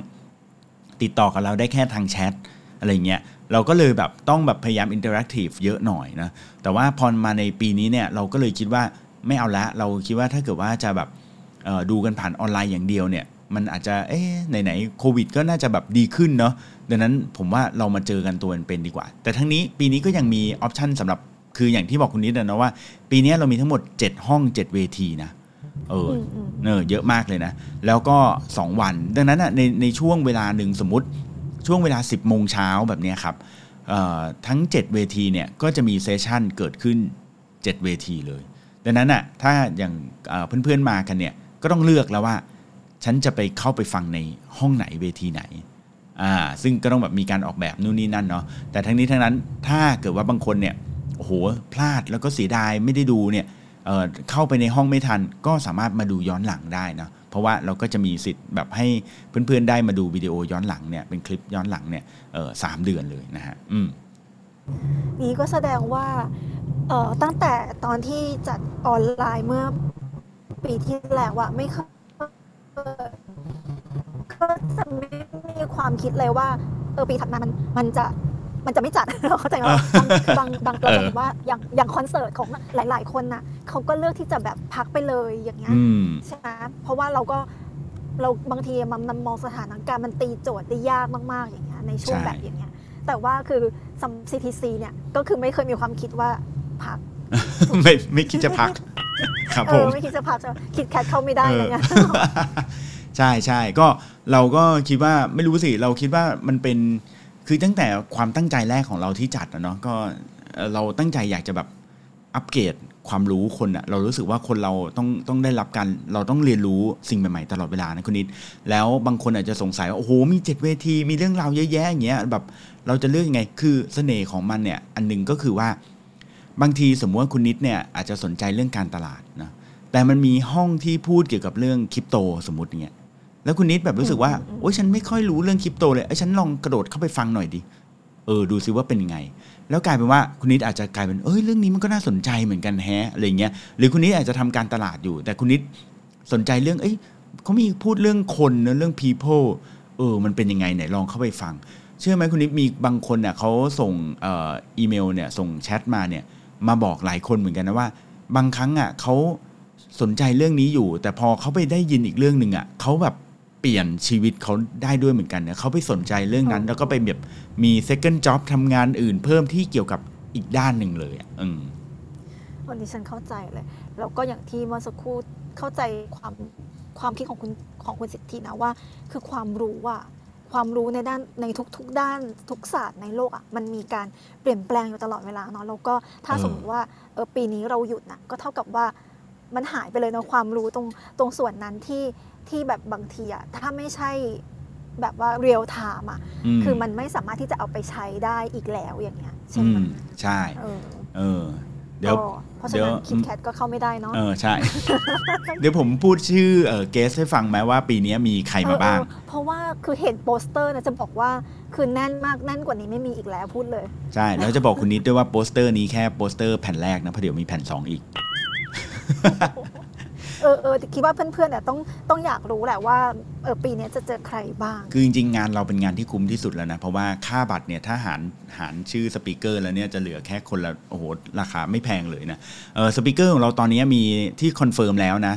ติดต่อกับเราได้แค่ทางแชทอะไรเงี้ยเราก็เลยแบบต้องแบบพยายาม interactive เยอะหน่อยนะแต่ว่าพอมาในปีนี้เนี่ยเราก็เลยคิดว่าไม่เอาละเราคิดว่าถ้าเกิดว่าจะแบบดูกันผ่านออนไลน์อย่างเดียวเนี่ยมันอาจจะเอ๊ะไหนๆโควิด ก็น่าจะแบบดีขึ้นเนาะดังนั้นผมว่าเรามาเจอกันตัวเป็นๆดีกว่า แต่ทั้งนี้ปีนี้ก็ยังมี option สำหรับคืออย่างที่บอกคุณนิดนะว่า ปีนี้เรามีทั้งหมด 7 ห้อง 7 เวทีนะ เอออมอืมเออเยอะมากเลยนะ แล้วก็ 2 วัน ดังนั้นอะในในช่วงเวลาหนึ่งสมมติช่วงเวลา 10โมงเช้าแบบเนี้ยครับเอ่อทั้ง 7 เวทีเนี่ยก็จะมีเซสชั่นเกิดขึ้น 7 เวทีเลย ดังนั้นอะถ้าอย่างเอ่อเพื่อนๆมากันเนี่ยก็ต้องเลือกแล้วว่า ฉันจะไปเข้าไปฟังในห้องไหนเวทีไหนอ่าซึ่งก็ต้องแบบมีการออกแบบนู่นนี่นั่นเนาะแต่ทั้งนี้ทั้งนั้นถ้าเกิดว่าบางคนเนี่ยโอ้โหพลาดแล้วก็เสียดายไม่ได้ดูเนี่ย เเข้าไปในห้องไม่ทันก็สามารถมาดูย้อนหลังได้นะเพราะว่าเราก็จะมีสิทธิ์แบบให้เพื่อนๆได้มาดูวิดีโอย้อนหลังเนี่ยเป็นคลิปย้อนหลังเนี่ยสามเดือนเลยนะฮะอืมนี้ก็แสดงว่าเออตั้งแต่ตอนที่จัดออนไลน์เมื่อปีที่แล้วอะไม่เคยก็จะไม่มีความคิดเลยว่าเออปีถัดมามันมันจะ มันจะไม่จัดเราเข้าใจว่าบางบางเราจะเห็นว่าอย่างอย่างคอนเสิร์ตของหลาย ๆ คนน่ะเขาก็เลือกที่จะแบบพักไปเลยอย่างเงี้ยอืมใช่ไหมเพราะว่าเราก็เราบางทีมันมันมองสถานการณ์มันตีโจทย์ได้ยากมาก ๆ อย่างเงี้ยในช่วงใช่แบบอย่างเงี้ย แต่ว่าคือซัม CTC เนี่ยก็คือไม่เคยมีความคิดว่าพัก ไม่ไม่คิดจะพัก ครับเอผอมไม่คิดจะพักจะคิดแคทเข้าไม่ได้อะไรเงี้ยเออใช่ใช่ก็เราก็คิดว่าไม่รู้สิเราคิดว่ามันเป็น คือตั้งแต่ความตั้งใจแรกของเราที่จัดนะเนาะก็เราตั้งใจอยากจะแบบอัปเกรดความรู้คนอะเรารู้สึกว่าคนเราต้องต้องได้รับการเราต้องเรียนรู้สิ่งใหม่ๆตลอดเวลานะคุณนิดแล้วบางคนอาจจะสงสัยว่าโอ้โหมีเจ็ดเวทีมีเรื่องราวเยอะแยะอย่างเงี้ยแบบเราจะเลือกยังไงคือเสน่ห์ของมันเนี่ยอันหนึ่งก็คือว่า บางทีสมมติว่าคุณนิดเนี่ยอาจจะสนใจเรื่องการตลาดนะแต่มันมีห้องที่พูดเกี่ยวกับเรื่องคริปโตสมมติอย่างเงี้ย แล้วคุณนิดแบบรู้สึกว่าอืมอืมโอ้ยฉันไม่ค่อยรู้เรื่องคริปโตเลยไอ้ยฉันลองกระโดดเข้าไปฟังหน่อยดิเออดูซิว่าเป็นยังไง แล้วกลายเป็นว่าคุณนิดอาจจะกลายเป็นเอ้ยเรื่องนี้มันก็น่าสนใจเหมือนกันแฮะอะไรเงี้ยหรือคุณนิดอาจจะทำการตลาดอยู่ แต่คุณนิดสนใจเรื่องเอ้ยเขามีพูดเรื่องคนนะเรื่อง people เออมันเป็นยังไงไหนลองเข้าไปฟัง เชื่อไหมคุณนิดมีบางคนเนี่ยเขาส่งเอ่ออีเมลเนี่ยส่งแชทมาเนี่ยมาบอกหลายคนเหมือนกันนะว่า บางครั้งอะเขาสนใจเรื่องนี้อยู่ แต่พอเขาไปได้ยินอีกเรื่องหนึ่งอะเขาแบบ เปลี่ยนชีวิตเขาได้ด้วยเหมือนกันเนี่ยเขาไปสนใจเรื่องนั้น แล้วก็ไปแบบมี second job ทำงานอื่น เพิ่มที่เกี่ยวกับอีกด้านหนึ่งเลยอะอืมวันนี้ฉันเข้าใจเลยแล้วก็อย่างที่เมื่อสักครู่เข้าใจความความคิดของคุณของคุณสิทธินะว่า คือความรู้ว่าความรู้ในด้านในทุกๆด้านทุกศาสตร์ในโลกอะมันมีการเปลี่ยนแปลงอยู่ตลอดเวลาเนาะแล้วก็ถ้าเออสมมติว่าเออปีนี้เราหยุดนะก็เท่ากับว่า มันหายไปเลยเนาะความรู้ตรงตรงส่วนนั้นที่ที่แบบบางทีอะถ้าไม่ใช่แบบว่า real-time อะมคือมันไม่สามารถที่จะเอาไปใช้ได้อีกแล้วอย่างเงี้ยใช่อืไหมมใช่เออเออเดี๋ยวก็เพราะฉะนั้นเดี๋ยวคิดแคทก็เข้าไม่ได้เนาะเออใช่ เดี๋ยวผมพูดชื่อเออ guest ให้ฟังไหมว่าปีนี้มีใครมาบ้างเออเออเพราะว่าคือเห็นโปสเตอร์นะจะบอกว่าคือแน่นมากแน่นกว่านี้ไม่มีอีกแล้วพูดเลย ใช่ แล้วจะบอกคุณนิดด้วยว่าโปสเตอร์นี้แค่โปสเตอร์แผ่นแรกนะเพราะเดี๋ยวมีแผ่น 2 อีก เออเออคิดว่าเพื่อนๆเนี่ยต้องต้องอยากรู้แหละว่าเออปีนี้จะเจอใครบ้าง คือจริงๆ งานเราเป็นงานที่คุ้มที่สุดแล้วนะ เพราะว่าค่าบัตรเนี่ยถ้าหารหารชื่อ speaker แล้วเนี่ยจะเหลือแค่คนละโอ้โหราคาไม่แพงเลยนะเออ speaker ของเราตอนนี้มีที่ confirm แล้วนะ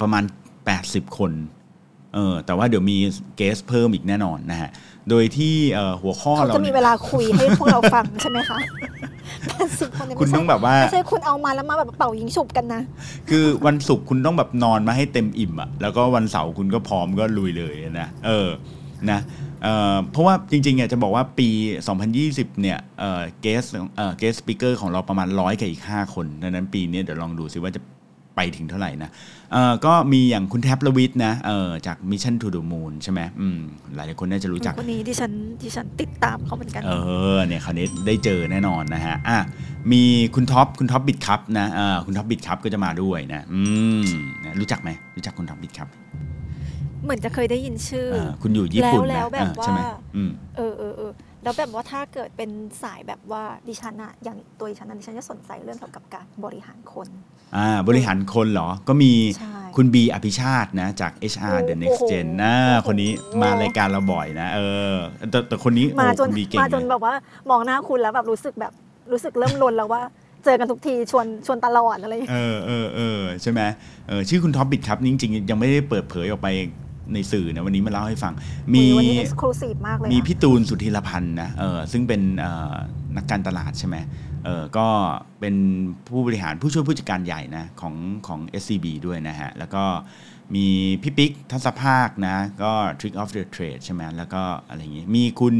ประมาณ 80 คนเออแต่ว่าเดี๋ยวมี guest เพิ่มอีกแน่นอนนะฮะ โดยที่เอ่อหัวข้อเขาเราจะมีเนี่ยเวลาคุยให้พวกเราฟังใช่ไหมคะแปดสิบคนเนี่ยคุณไม่ใช่ต้องแบบว่าไม่ใช่คุณเอามาแล้วมาแบบเป่ายิงฉุบกันนะ คือวันศุกร์คุณต้องแบบนอนมาให้เต็มอิ่มอะแล้วก็วันเสาร์คุณก็พร้อมก็ลุยเลยนะเออนะเอ่อเพราะว่าจริงๆอะจะบอกว่าปี 2020 เนี่ยเอ่อ guest เอ่อ guest speaker ของเราประมาณร้อยกับอีก 5 คนดังนั้นปีนี้เดี๋ยวลองดูซิว่าจะ ไปถึงเท่าไหร่นะเอ่อก็มีอย่างคุณแท็ป รวิศนะเอ่อจาก Mission to the Moon ใช่ไหมอืมหลายๆคนน่าจะรู้จักคนนี้ที่ฉันที่ฉันติดตามเขาเหมือนกันเออเนี่ยคราวนี้ได้เจอแน่นอนนะฮะอะมีคุณท็อปคุณท็อป Bitkub นะเออคุณท็อป Bitkub ก็จะมาด้วยนะอืมนะรู้จักไหมรู้จักคุณท็อป Bitkubเหมือนจะเคยได้ยินชื่อเออคุณอยู่ญี่ปุ่นแล้วนะแล้วแบบเออใช่ไหมว่าอืมเออเออเออแล้วแบบว่าถ้าเกิดเป็นสายแบบว่าดิฉันอะอย่างตัวดิฉันอะดิฉันจะสนใจเรื่องเกี่ยวกับการบริหารคน อ่าบริหารคนเหรอ ก็มีใช่คุณบีอภิชาตินะ จาก HR The โอ้ Next โห Gen นะโอ้โหคนนี้มารายการเราบ่อยนะ เออ แต่แต่คนนี้มาโอ้จนคุณบีเก่งมาจนนะแบบว่ามองหน้าคุณแล้วแบบรู้สึกแบบรู้สึกเริ่มลนแล้วว่าเจอกันทุกทีชวนชวนตลอดอะไรอย่างเงี้ยเออเออเออใช่ไหมเออชื่อคุณท็อปบิดครับ จริง ๆ ยังไม่ได้เปิดเผยออกไปในสื่อนะวันนี้มาเล่าให้ฟัง มีวันนี้ exclusive มากเลยมีอะพี่ตูนสุธีรพันธ์นะเออซึ่งเป็นเอ่อนักการตลาดใช่ไหม เออก็เป็นผู้บริหารผู้ช่วยผู้จัดการใหญ่นะของของ SCB ด้วยนะฮะ แล้วก็มีพี่ปิ๊กทัศภาคนะ ก็ Trick of the Trade ใช่ไหมแล้วก็อะไรอย่างงี้ มีคุณ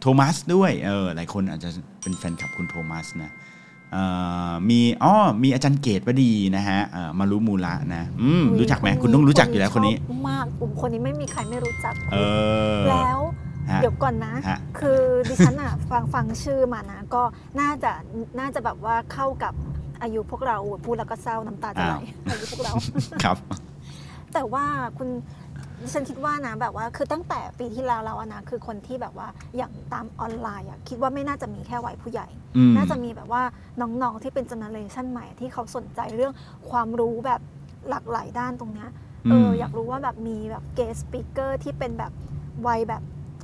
โทมัสด้วยเออหลายคนอาจจะเป็นแฟนคลับคุณโทมัสนะเอ่อมีอ๋อมีอาจารย์เกตวดีนะฮะเอ่อมารุมูระนะอืมรู้จักไหมคุณต้องรู้จักอยู่แล้วคนนี้ชอบมากกลุ่มคนนี้ไม่มีใครไม่รู้จักเออแล้ว ฮะ เดี๋ยวก่อนนะ ฮะ คือดิฉันอะฟังฟังชื่อมานะ ก็น่าจะน่าจะแบบว่าเข้ากับอายุพวกเราพูดแล้วก็เศร้าน้ำตาจะไหลอายุพวกเรา ครับ แต่ว่าคุณดิฉันคิดว่านะแบบว่าคือตั้งแต่ปีที่แล้วแล้วอะนะคือคนที่แบบว่าอย่างตามออนไลน์อะคิดว่าไม่น่าจะมีแค่วัยผู้ใหญ่ อืม น่าจะมีแบบว่าน้องๆที่เป็นเจเนอเรชันใหม่ที่เขาสนใจเรื่องความรู้แบบหลากหลายด้านตรงเนี้ยอืมเอออยากรู้ว่าแบบมีแบบ guest speaker ที่เป็นแบบวัยแบบ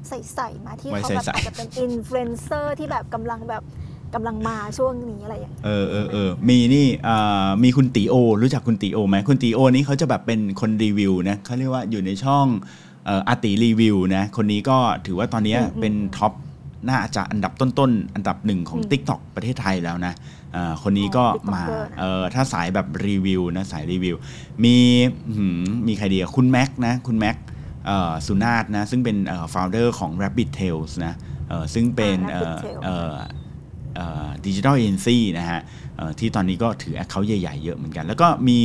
ใสๆมาที่วัยเขาแบบใสๆอาจจะเป็นอินฟลูเอนเซอร์ที่แบบกำลังแบบกำลังมาช่วงนี้อะไรอย่างเงี้ยเออเออเออมีนี่เอ่อมีคุณตี๋โอ รู้จักคุณตี๋โอไหมคุณตี๋โอนี่เขาจะแบบเป็นคนรีวิวนะเขาเรียกว่าอยู่ในช่องเอ่ออาตี๋รีวิวนะ คนนี้ก็ถือว่าตอนนี้อืมอืมเป็น top น่าจะอันดับต้นๆ อันดับหนึ่งของอืม TikTok ประเทศไทยแล้วนะเอ่อคนนี้ก็อ๋อมา TikToker นะเออถ้าสายแบบรีวิวนะสายรีวิว มีหืมมีใครดีอะคุณแม็กนะคุณแม็กเอ่อ สุนาถนะซึ่งเป็นเอ่อ founder ของ Rabbit Tales นะเอ่อซึ่งเป็นอ่าเอ่ Rabbit อ Tales เอ่อดิจิทัลเอเจนซี่อ digital agency นะฮะเอ่อที่ตอนนี้ก็ถือ Account ใหญ่ ๆ เยอะเหมือนกัน แล้วก็มี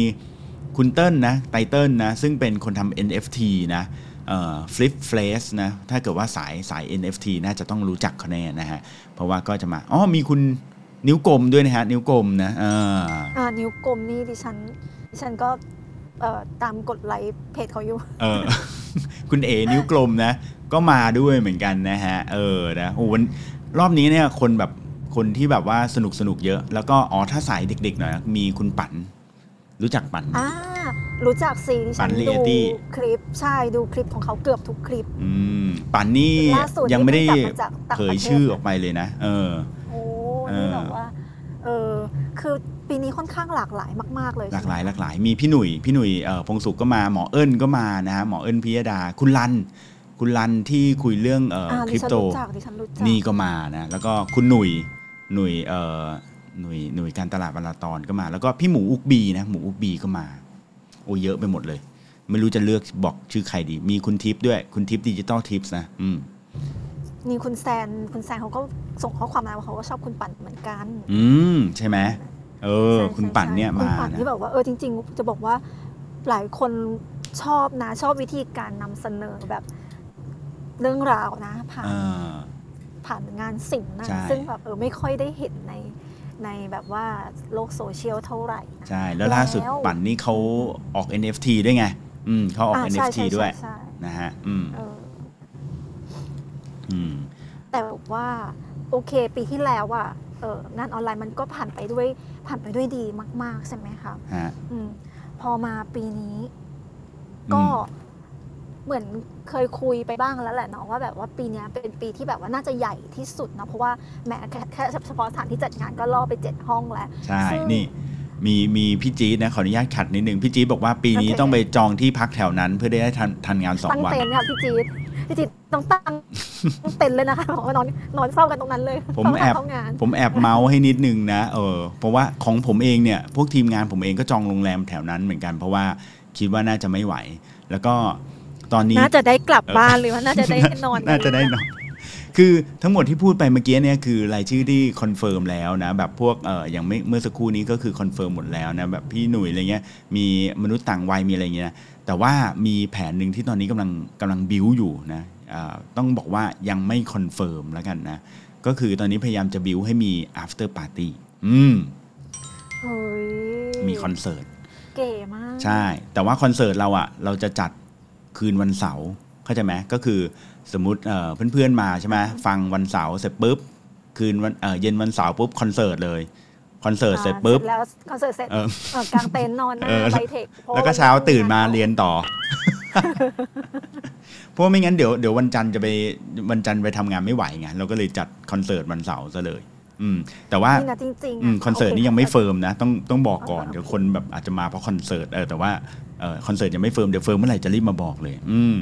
คุณเติ้ลนะไตเติ้ลนะซึ่งเป็นคนทำ NFT นะเอ่อ Flip Flash นะถ้าเกิดว่าสายสาย NFT น่าจะต้องรู้จักเขาแน่นะฮะ เพราะว่าก็จะมา อ๋อ มีคุณนิ้วกลมด้วยนะฮะ นิ้วกลมนะเอออ่านิ้วกลมนี่ดิฉันดิฉันก็เอ่อ ตามกดไลค์เพจเขาอยู่ เออ คุณเอนิ้วกลมนะ ก็มาด้วยเหมือนกันนะฮะ เออนะโอ้วันรอบนี้เนี่ยคนแบบคนที่แบบว่าสนุกสนุกเยอะ แล้วก็อ๋อถ้าสายเด็กๆหน่อยมีคุณปั่น รู้จักปั่นไหมอ่ารู้จักสิดิฉัปั่นนดู Reality คลิปใช่ดูคลิปของเขาเกือบทุกคลิป อืมปั่นนี่ล่าสุดยังไม่ได้นี่เพิ่งกลับมาจากต่างเผประยเทศชื่อออกไปเลยนะ เออโอ้เอนี่อแบบว่าเออ คือปีนี้ค่อนข้างหลากหลายมากๆเลย หลากใช่หไมลายหลากหลาย มีพี่หนุ่ย พี่หนุ่ยเอ่อพงศุขก็มา หมอเอิญก็มานะฮะ หมอเอิญพิยดา คุณรัน คุณรันที่คุยเรื่องเอ่ออ่าคดิริปฉันโตรู้จักดิฉันรู้จักนี่ก็มานะ แล้วก็คุณหนุ่ย หนุ่ยเอ่อหนุ่ยหนุ่ยการตลาดบรรลาตอนก็มา แล้วก็พี่หมูอุกบีนะ หมูอุกบีก็มา โอ้เยอะไปหมดเลย ไม่รู้จะเลือกบอกชื่อใครดี มีคุณทิปด้วย คุณทิปดิจิตอลทิปนะ อืม นี่คุณแซนคุณแซนเขาก็ส่งข้อความมาว่าเขาก็ชอบคุณปั่นเหมือนกัน อืมใช่ไหมเออใช่คุณปั่นเนี่ยใช่มาคุณปั่นนะที่แบบว่าเออจริง ๆ จะบอกว่าหลายคนชอบนะชอบวิธีการนำเสนอแบบเรื่องราวนะผ่านเออผ่านงานศิลป์นะใช่ซึ่งแบบเออไม่ค่อยได้เห็นในในแบบว่าโลกโซเชียลเท่าไหร่นะใช่ แล้วล่าสุดแล้วปั่นนี่เขาออก NFT ด้วยไง อืมเขาออกอ่าใช่ NFT ใช่ด้วยใช่ใช่นะฮะ อืมเอออืม แต่แบบว่าโอเค ปีที่แล้วอะเอองานออนไลน์มันก็ผ่านไปด้วยผ่านไปด้วยดีมาก ๆ ใช่ไหมคะฮะอืมพอมาปีนี้อืมก็เหมือนเคยคุยไปบ้างแล้วแหละเนาะว่าแบบว่าปีเนี้ยเป็นปีที่แบบว่าน่าจะใหญ่ที่สุดเนาะเพราะว่าแม้แค่แค่เฉพาะสถานที่จัดงานก็ล่อไปเจ็ดห้องแล้ว ใช่ซึ่งนี่มีมีพี่จี๊ดนะขออนุญาตขัดนิดนึงพี่จี๊ดบอกว่าปีนี้โอเคต้องไปจองที่พักแถวนั้น เพื่อได้ทันทันงานสองตั้งวันเต็นท์ค่ะพี่จี๊ด พี่จี๊ดต้องตั้งเต็นท์เลยนะคะบอกว่านอนนอนเฝ้ากันตรงนั้นเลยผมเฝ้าแอบเข้างานผมแอบเมาส์ให้นิดนึงนะเออเพราะว่าของผมเองเนี่ยพวกทีมงานผมเองก็จองโรงแรมแถวนั้นเหมือนกัน เพราะว่าคิดว่าน่าจะไม่ไหว แล้วก็ตอนนี้น่าจะได้กลับบ้านหรือว่าน่าจะได้นอนน่าจะได้นอนคือทั้งหมดที่พูดไปเมื่อกี้เนี่ยคือรายชื่อที่ confirm แล้วนะแบบพวกเอออย่างไม่เมื่อสักครู่นี้ก็คือ confirm หมดแล้วนะแบบพี่หนุ่ยอะไรเงี้ยมีมนุษย์ต่างวัยมีอะไรเงี้ยนะ แต่ว่ามีแผนหนึ่งที่ตอนนี้กำลังกำลังบิวอยู่นะอ่าต้องบอกว่ายังไม่ confirm แล้วกันนะ ก็คือตอนนี้พยายามจะบิวให้มี after party อืมเฮ้ยมีคอนเสิร์ตเก๋มาก ใช่ แต่ว่าคอนเสิร์ตเราอะเราจะจัดคืนวันเสาร์เข้าใจไหมก็คือสมมติเอ่อเพื่อนๆมาใช่ไหมฟังวันเสาร์เสร็จปุ๊บคืนวันเอ่อเย็นวันเสาร์ปุ๊บคอนเสิร์ตเลย คอนเสิร์ตเสร็จปุ๊บแล้วคอนเสิร์ตเสร็จเออเออกางเต็นท์นอนหน้าเออไบเทคพระแล้วก็เช้าตื่นมาเรียนต่อ เพราะไม่งั้นเดี๋ยวเดี๋ยววันจันทร์จะไปวันจันทร์ไปทำงานไม่ไหวไงเราก็เลยจัดคอนเสิร์ตวันเสาร์ซะเลยอืมแต่ว่านี่นะจริงๆอืมคอนเสิร์ตนี้ยังไม่ confirm นะต้องต้องบอกก่อนอ๋อเดี๋ยวคนแบบอาจจะมาเพราะคอนเสิร์ตเออแต่ว่าเออคอนเสิร์ตยังไม่ firm เดี๋ยว firm เมื่อไหร่จะรีบมาบอกเลย อืม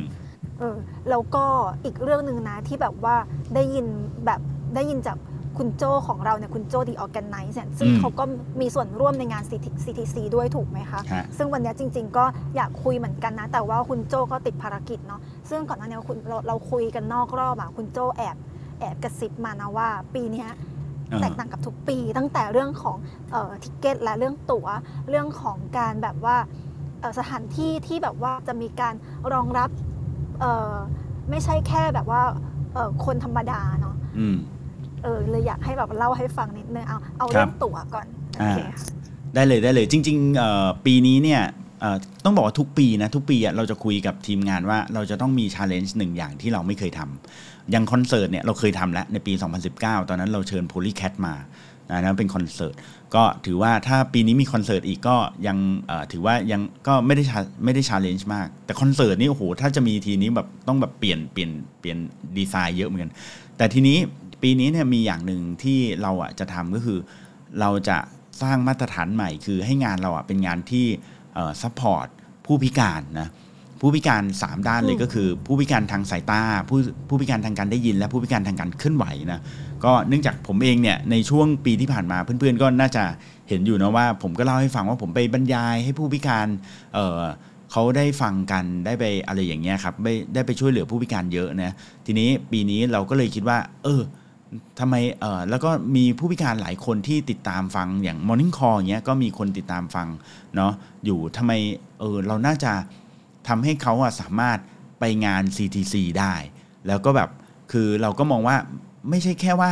เออแล้วก็อีกเรื่องหนึ่งนะที่แบบว่าได้ยินแบบได้ยินจาก คุณโจของเราเนี่ยคุณโจ D Organize ซึ่งอืมเขาก็มีส่วนร่วมในงาน CTC ด้วยถูกไหมคะฮะซึ่งวันเนี้ยจริง ๆ ก็อยากคุยเหมือนกันนะ แต่ว่าคุณโจก็ติดภารกิจเนาะซึ่งก่อนหน้านี้คุณเราเราคุยกันนอกรอบอะคุณโจแอบแอบกระซิบมานะว่า ปีเนี้ยเออแตกต่างกับทุกปี ตั้งแต่เรื่องของเอ่อ ticket และเรื่องตั๋วเรื่องของการแบบว่าเอ่อสถานที่ที่แบบว่าจะมีการรองรับเอ่อไม่ใช่แค่แบบว่าเอ่อคนธรรมดาเนาะอืม เออเลยอยากให้แบบเล่าให้ฟังนิดนึงเอาเอาครับเรื่องตั๋วก่อนโอเคค่ะได้เลยได้เลยจริงๆเอ่อปีนี้เนี่ยเอ่อต้องบอกว่าทุกปีนะทุกปีอะเราจะคุยกับทีมงานว่าเราจะต้องมี challenge หนึ่งอย่างที่เราไม่เคยทำอย่างคอนเสิร์ตเนี่ยเราเคยทำแล้วในปี 2019 ตอนนั้นเราเชิญ Polycat มานะนั่นเป็นคอนเสิร์ตก็ถือว่าถ้าปีนี้มีคอนเสิร์ตอีกก็ยังเอ่อถือว่ายังก็ไม่ได้ cha- ไม่ได้ challenge มาก แต่คอนเสิร์ตนี่โอ้โหถ้าจะมีทีนี้แบบต้องแบบเปลี่ยนเปลี่ยนเปลี่ยนดีไซน์เยอะเหมือนกันแต่ทีนี้ ปีนี้เนี่ยมีอย่างหนึ่งที่เราอะจะทำก็คือเราจะสร้างมาตรฐานใหม่ คือให้งานเราอะเป็นงานที่ supportผู้พิการนะผู้พิการ 3 ด้านเลยก็คือ ผู้พิการทางสายตาผู้ผู้พิการทางการได้ยิน และผู้พิการทางการเคลื่อนไหวนะก็เนื่องจากผมเองเนี่ยในช่วงปีที่ผ่านมาเพื่อนๆ ก็น่าจะเห็นอยู่นะว่า ผมก็เล่าให้ฟังว่าผมไปบรรยายให้ผู้พิการเอ่อเขาได้ฟังกันได้ไปอะไรอย่างเงี้ยครับไได้ไปช่วยเหลือผู้พิการเยอะนะทีนี้ปีนี้เราก็เลยคิดว่า เออ ทำไมเออแล้วก็มีผู้พิการหลายคนที่ติดตามฟังอย่าง Morning Call อย่างเงี้ยก็มีคนติดตามฟังเนาะอยู่ทำไมเออเราน่าจะทำให้เขาอะสามารถไปงาน CTC ได้ แล้วก็แบบคือเราก็มองว่าไม่ใช่แค่ว่า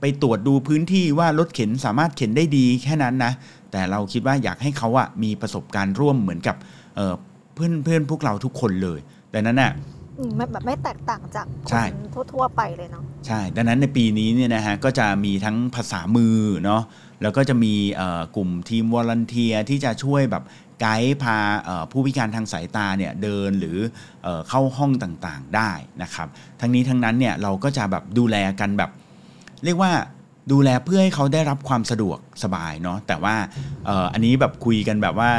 ไปตรวจดูพื้นที่ว่ารถเข็นสามารถเข็นได้ดีแค่นั้นนะ แต่เราคิดว่าอยากให้เขาอะมีประสบการณ์ร่วมเหมือนกับเเพื่อนเพื่อนพวกเราทุกคนเลยดังนั้นน่ะ มแบบไม่แตกต่างจากคใช่ นทั่วๆไปเลยเนาะ ใช่ ดังนั้นในปีนี้เนี่ยนะฮะก็จะมีทั้งภาษามือเนาะ แล้วก็จะมีเอ่อกลุ่มทีมวอล u n เทียที่จะช่วยแบบไกด์พาเอ่อผู้พิการทางสายตาเนี่ยเดินหรือเออเข้าห้องต่างๆได้นะครับ ทั้งนี้ทั้งนั้นเนี่ยเราก็จะแบบดูแลกันแบบ เรียกว่าดูแลเพื่อให้เขาได้รับความสะดวกสบายเนาะแต่ว่าเอ่ออันนี้แบบคุยกันแบบว่า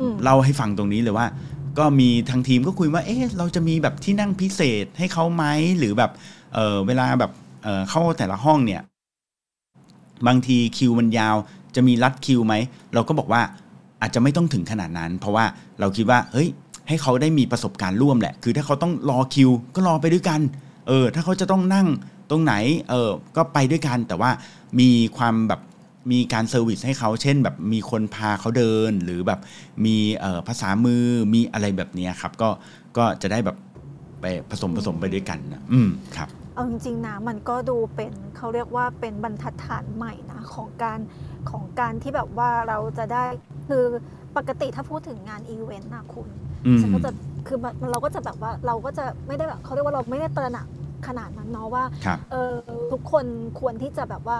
อืม เล่าให้ฟังตรงนี้เลยว่า ก็มีทางทีมก็คุยว่า เอ๊ะเราจะมีแบบที่นั่งพิเศษให้เขาไหมหรือแบบเออเวลาแบบเออเข้าแต่ละห้องเนี่ย บางทีคิวมันยาวจะมีรัดคิวไหมเราก็บอกว่าอาจจะไม่ต้องถึงขนาดนั้น เพราะว่าเราคิดว่าเฮ้ยให้เขาได้มีประสบการณ์ร่วมแหละ คือถ้าเขาต้องรอคิว ก็รอไปด้วยกัน เออ ถ้าเขาจะต้องนั่งตรงไหน เออ ก็ไปด้วยกัน แต่ว่ามีความแบบ มีการ service ให้เขาเช่น แบบมีคนพาเขาเดิน หรือแบบมีเอ่อภาษามือมีอะไรแบบเนี้ยครับ ก็ก็จะได้แบบไปผสมผสมไปด้วยกันนะอืมครับเอาจริงๆนะมันก็ดูเป็นเขาเรียกว่าเป็นบรรทัดฐานใหม่นะของการของการที่แบบว่าเราจะได้คือปกติถ้าพูดถึงงานอีเวนต์นะคุณอืมฉันก็จะคือมันเราก็จะแบบว่าเราก็จะไม่ได้แบบเขาเรียกว่าเราไม่ได้ตระหนักขนาดนั้นเนาะว่าครับเออทุกคนควรที่จะแบบว่า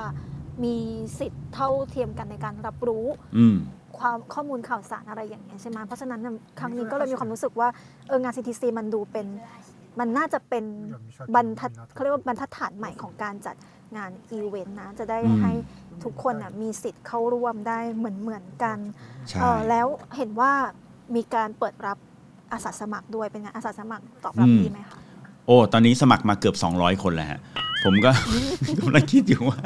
มีสิทธิ์เท่าเทียมกันในการรับรู้อืม ความข้อมูลข่าวสารอะไรอย่างเงี้ยใช่ไหมเพราะฉะนั้นน่ะครั้งนี้ก็เลยมีความรู้สึกว่าเอองาน CTC มันดูเป็น มันน่าจะเป็นบรรทัดเขาเรียกว่าบรรทัดฐานใหม่ของการจัดงานอีเวนต์นะ จะได้อืม ให้ทุกคนน่ะมีสิทธิ์เข้าร่วมได้เหมือนเหมือนๆกันใช่ เออแล้วเห็นว่ามีการเปิดรับอาสาสมัครด้วยเป็นไงานอาสาสมัครตอบรับดีไหมคะ โอ้ตอนนี้สมัครมาเกือบ 200 คนแล้วฮะผมก็กำลังคิดอยู่ว่า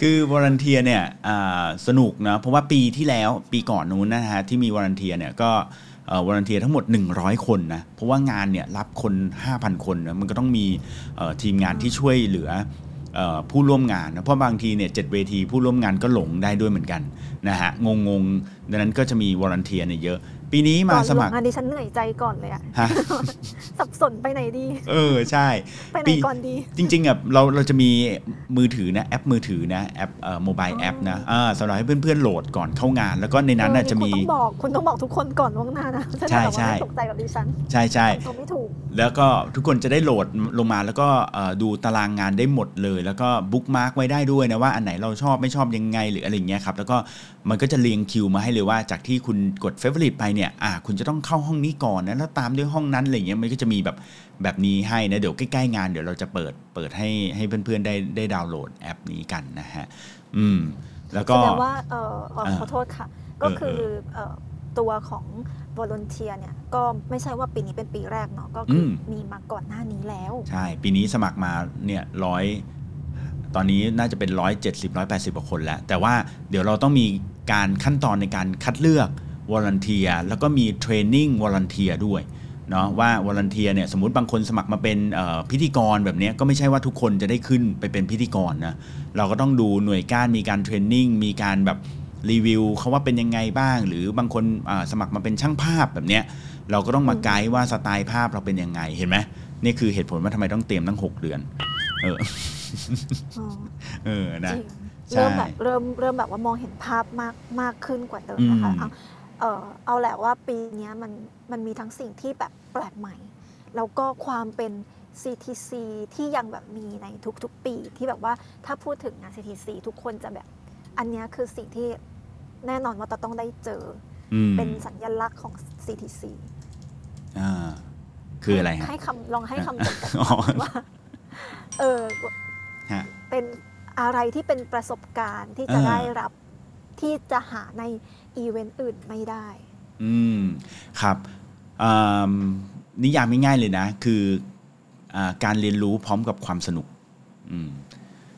คือวอร์ n นเทียเนี่ยสนุกนะเพราะว่าปีที่แล้วปีก่อนนู้นนะฮะที่มี volunteer เนี่ยก็ volunteer ทั้งหมด 100 คนนะเพราะว่างานเนี่ยรับคน 5,000 คนนะมันก็ต้องมีทีมงานที่ช่วยเหลืออผู้ร่วมงานนะเพราะบางทีเนี่ยเจ็ดเวทีผู้ร่วมงานก็หลงได้ด้วยเหมือนกันนะฮะงงงๆดังนั้นก็จะมี volunteer เนี่ยเยอะ ปีนี้มาก่อนสลมัคงรงานดิฉันเหนื่อยใจก่อนเลยอะฮะ สับสนไปไหนดี เออใช่ ไปไหนปี ก่อนดี จริงๆอะเราเราจะมีมือถือนะแอปมือถือนะแอปเอ่อ mobile app นะอ่าสำหรับให้เพื่อนๆโหลดก่อนเข้างาน แล้วก็ในนั้นน่ะเออจะมี คุณต้องบอกคุณต้องบอกทุกคนก่อนล่วงหน้านะจะใช่ได้แบบใช่ว่าไม่ตกใจกับดิฉันใช่ใช่ตัวไม่ถูก แล้วก็ทุกคนจะได้โหลดลงมาแล้วก็เอ่อดูตารางงานได้หมดเลย แล้วก็ bookmark ไว้ได้ด้วยนะว่าอันไหนเราชอบไม่ชอบยังไงหรืออะไรอย่างเงี้ยครับแล้วก็ มันก็จะเรียงคิวมาให้เลยว่าจากที่คุณกด Favorite ไปเนี่ยอ่าคุณจะต้องเข้าห้องนี้ก่อนนะแล้วตามด้วยห้องนั้นอะไรอย่างเงี้ยมันก็จะมีแบบแบบนี้ให้นะเดี๋ยวใกล้ๆงานเดี๋ยวเราจะเปิดเปิดให้ให้เพื่อนๆได้ได้ดาวน์โหลดแอปนี้กันนะฮะอืมแล้วก็แสดงว่าเออเอ่อเออขอโทษค่ะ ก็คือเออเอ่อตัวของวอล n นเทียเนี่ยก็ไม่ใช่ว่าปีนี้เป็นปีแรกเนาะก็คืออมมีมาก่อนหน้านี้แล้ว ใช่ ปีนี้สมัครมาเนี่ยร้อย ตอนนี้น่าจะเป็นร้อยเจ็ดสิบร้อยแปดสิบกว่าคนแล้ว แต่ว่าเดี๋ยวเราต้องมีการขั้นตอนในการคัดเลือกวอล u n เทียแล้วก็มีเทรนนิ่งวอล u n เทียด้วยเนาะว่าวอล u n เทียเนี่ยสมมติบางคนสมัครมาเป็นพิธีกรแบบนี้ก็ไม่ใช่ว่าทุกคนจะได้ขึ้นไปเป็นพิธีกรนะเราก็ต้องดูหน่วยก้านมีการ training มีการแบบรีวิวเขาว่าเป็นยังไงบ้าง หรือบางคนสมัครมาเป็นช่างภาพแบบเนี้ยเราก็ต้องมาไกด์ว่าสไตล์ภาพเราเป็นยังไงเห็นไหมนี่คือเหตุผลว่าทำไมต้องเตรียมตั้ง 6 เดือนเออ เออนะจริงใช่เริ่มแบบเริ่มเริ่มแบบว่ามองเห็นภาพมากมากขึ้นกว่าเดิมนะคะอืมเอาเออเอาแหละว่าปีเนี้ยมันมันมีทั้งสิ่งที่แบบแปลกใหม่ แล้วก็ความเป็น CTC ที่ยังแบบมีในทุกๆ ปีที่แบบว่าถ้าพูดถึงงาน CTC ทุกคนจะแบบ อันเนี้ยคือสิ่งที่แน่นอนว่าจะต้องได้เจออืมเป็นสัญลักษณ์ของ CTC อ่าคืออะไรฮะให้คำลองให้คำจำกัดอ๋อว่าเออ ฮะ เป็นอะไรที่เป็นประสบการณ์ที่จะเออได้รับที่จะหาในอีเวนต์อื่นไม่ได้ อืมครับอืมนิยามง่ายๆเลยนะ คืออาการเรียนรู้พร้อมกับความสนุกอืม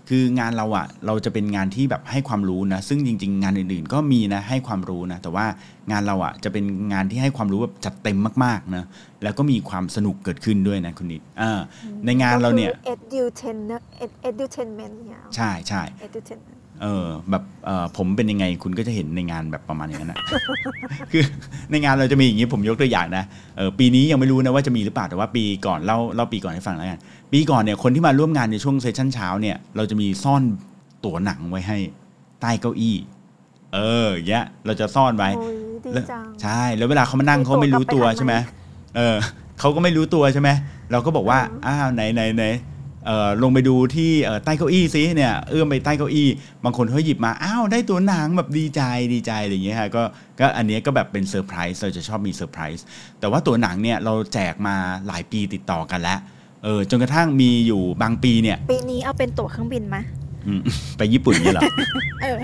คืองานเราอะเราจะเป็นงานที่แบบให้ความรู้นะ ซึ่งจริง ๆ งานอื่นๆ ก็มีนะให้ความรู้นะ แต่ว่างานเราอะจะเป็นงานที่ให้ความรู้แบบจัดเต็มมากๆนะแล้วก็มีความสนุกเกิดขึ้นด้วยนะคุณนิดอ่าในงานเราเนี่ยก็คือ edutainment ed- edutainment เนี่ยใช่ใช่ edutainment เออแบบเออผมเป็นยังไงคุณก็จะเห็นในงานแบบประมาณอย่างนั้นนะ คือในงานเราจะมีอย่างนี้ผมยกตัวอย่างนะเออปีนี้ยังไม่รู้นะว่าจะมีหรือเปล่าแต่ว่าปีก่อนเล่าเล่าปีก่อนให้ฟังแล้วกันปีก่อนเนี่ยคนที่มาร่วมงานในช่วงเซสชั่นเช้าเนี่ยเราจะมีซ่อนตั๋วหนังไว้ให้ใต้เก้าอี้ เอออย่างเงี้ยเราจะซ่อนไว้โอ้ยดีแล้วจัง ใช่แล้วเวลาเขามานั่งมีเขาไม่รู้ตั๋ตัววกลับไปใช่ไหมทำไมเออเขาก็ไม่รู้ตัวใช่ไหมเราก็บอกว่าอืมอ้าวไหนไหนไหนเอ่อ ลงไปดูที่เอ่อใต้เก้าอี้ซิเนี่ยเอื้อมไปใต้เก้าอี้ บางคนเขาหยิบมา อ้าว ได้ตั๋วหนังแบบดีใจดีใจอะไรอย่างเงี้ยฮะก็ก็อันเนี้ยก็แบบเป็นเซอร์ไพรส์เราจะชอบมีเซอร์ไพรส์แต่ว่าตั๋วหนังเนี่ยเราแจกมาหลายปีติดต่อกันแล้วเออจนกระทั่งมีอยู่บางปีเนี่ย ปีนี้เอาเป็นตั๋วเครื่องบินไหมอืมไปญี่ปุ่นเนี่ยเหรอเออ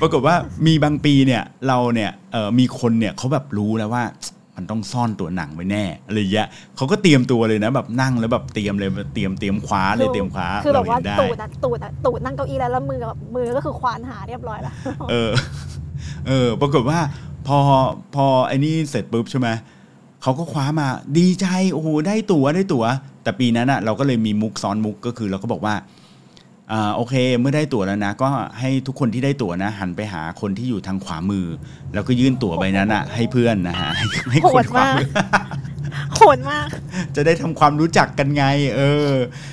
ปรากฏว่ามีบางปีเนี่ยเราเนี่ยเอ่อมีคนเนี่ยเขาแบบรู้แล้วว่า มันต้องซ่อนตัวหนังไว้แน่อะไรอย่างเงี้ยเขาก็เตรียมตัวเลยนะแบบนั่งแล้วแบบเตรียมเลยเตรียมเตรียมคว้าเลยเตรียมคว้าคือแบบว่าเรเห็นได้ตูดอะตูดอะตูดนั่งเก้าอี้แล้วแล้วมือแบบมือก็คือควานหาเรียบร้อยแล้วเออ เออ ปรากฏว่า พอพอไอ้นี่เสร็จปุ๊บใช่ไหมเขาก็คว้ามาดีใจโอ้โหได้ตั๋วได้ตั๋วแต่ปีนั้นอะเราก็เลยมีมุกซ้อนมุกก็คือเราก็บอกว่า อ่าโอเค เมื่อได้ตั๋วแล้วนะ ก็ให้ทุกคนที่ได้ตั๋วนะ หันไปหาคนที่อยู่ทางขวามือ แล้วก็ยื่นตั๋วใบนั้นอะ ให้เพื่อนนะฮะให้ให้โหคดนขวามากมือโหดมาก จะได้ทำความรู้จักกันไง เออ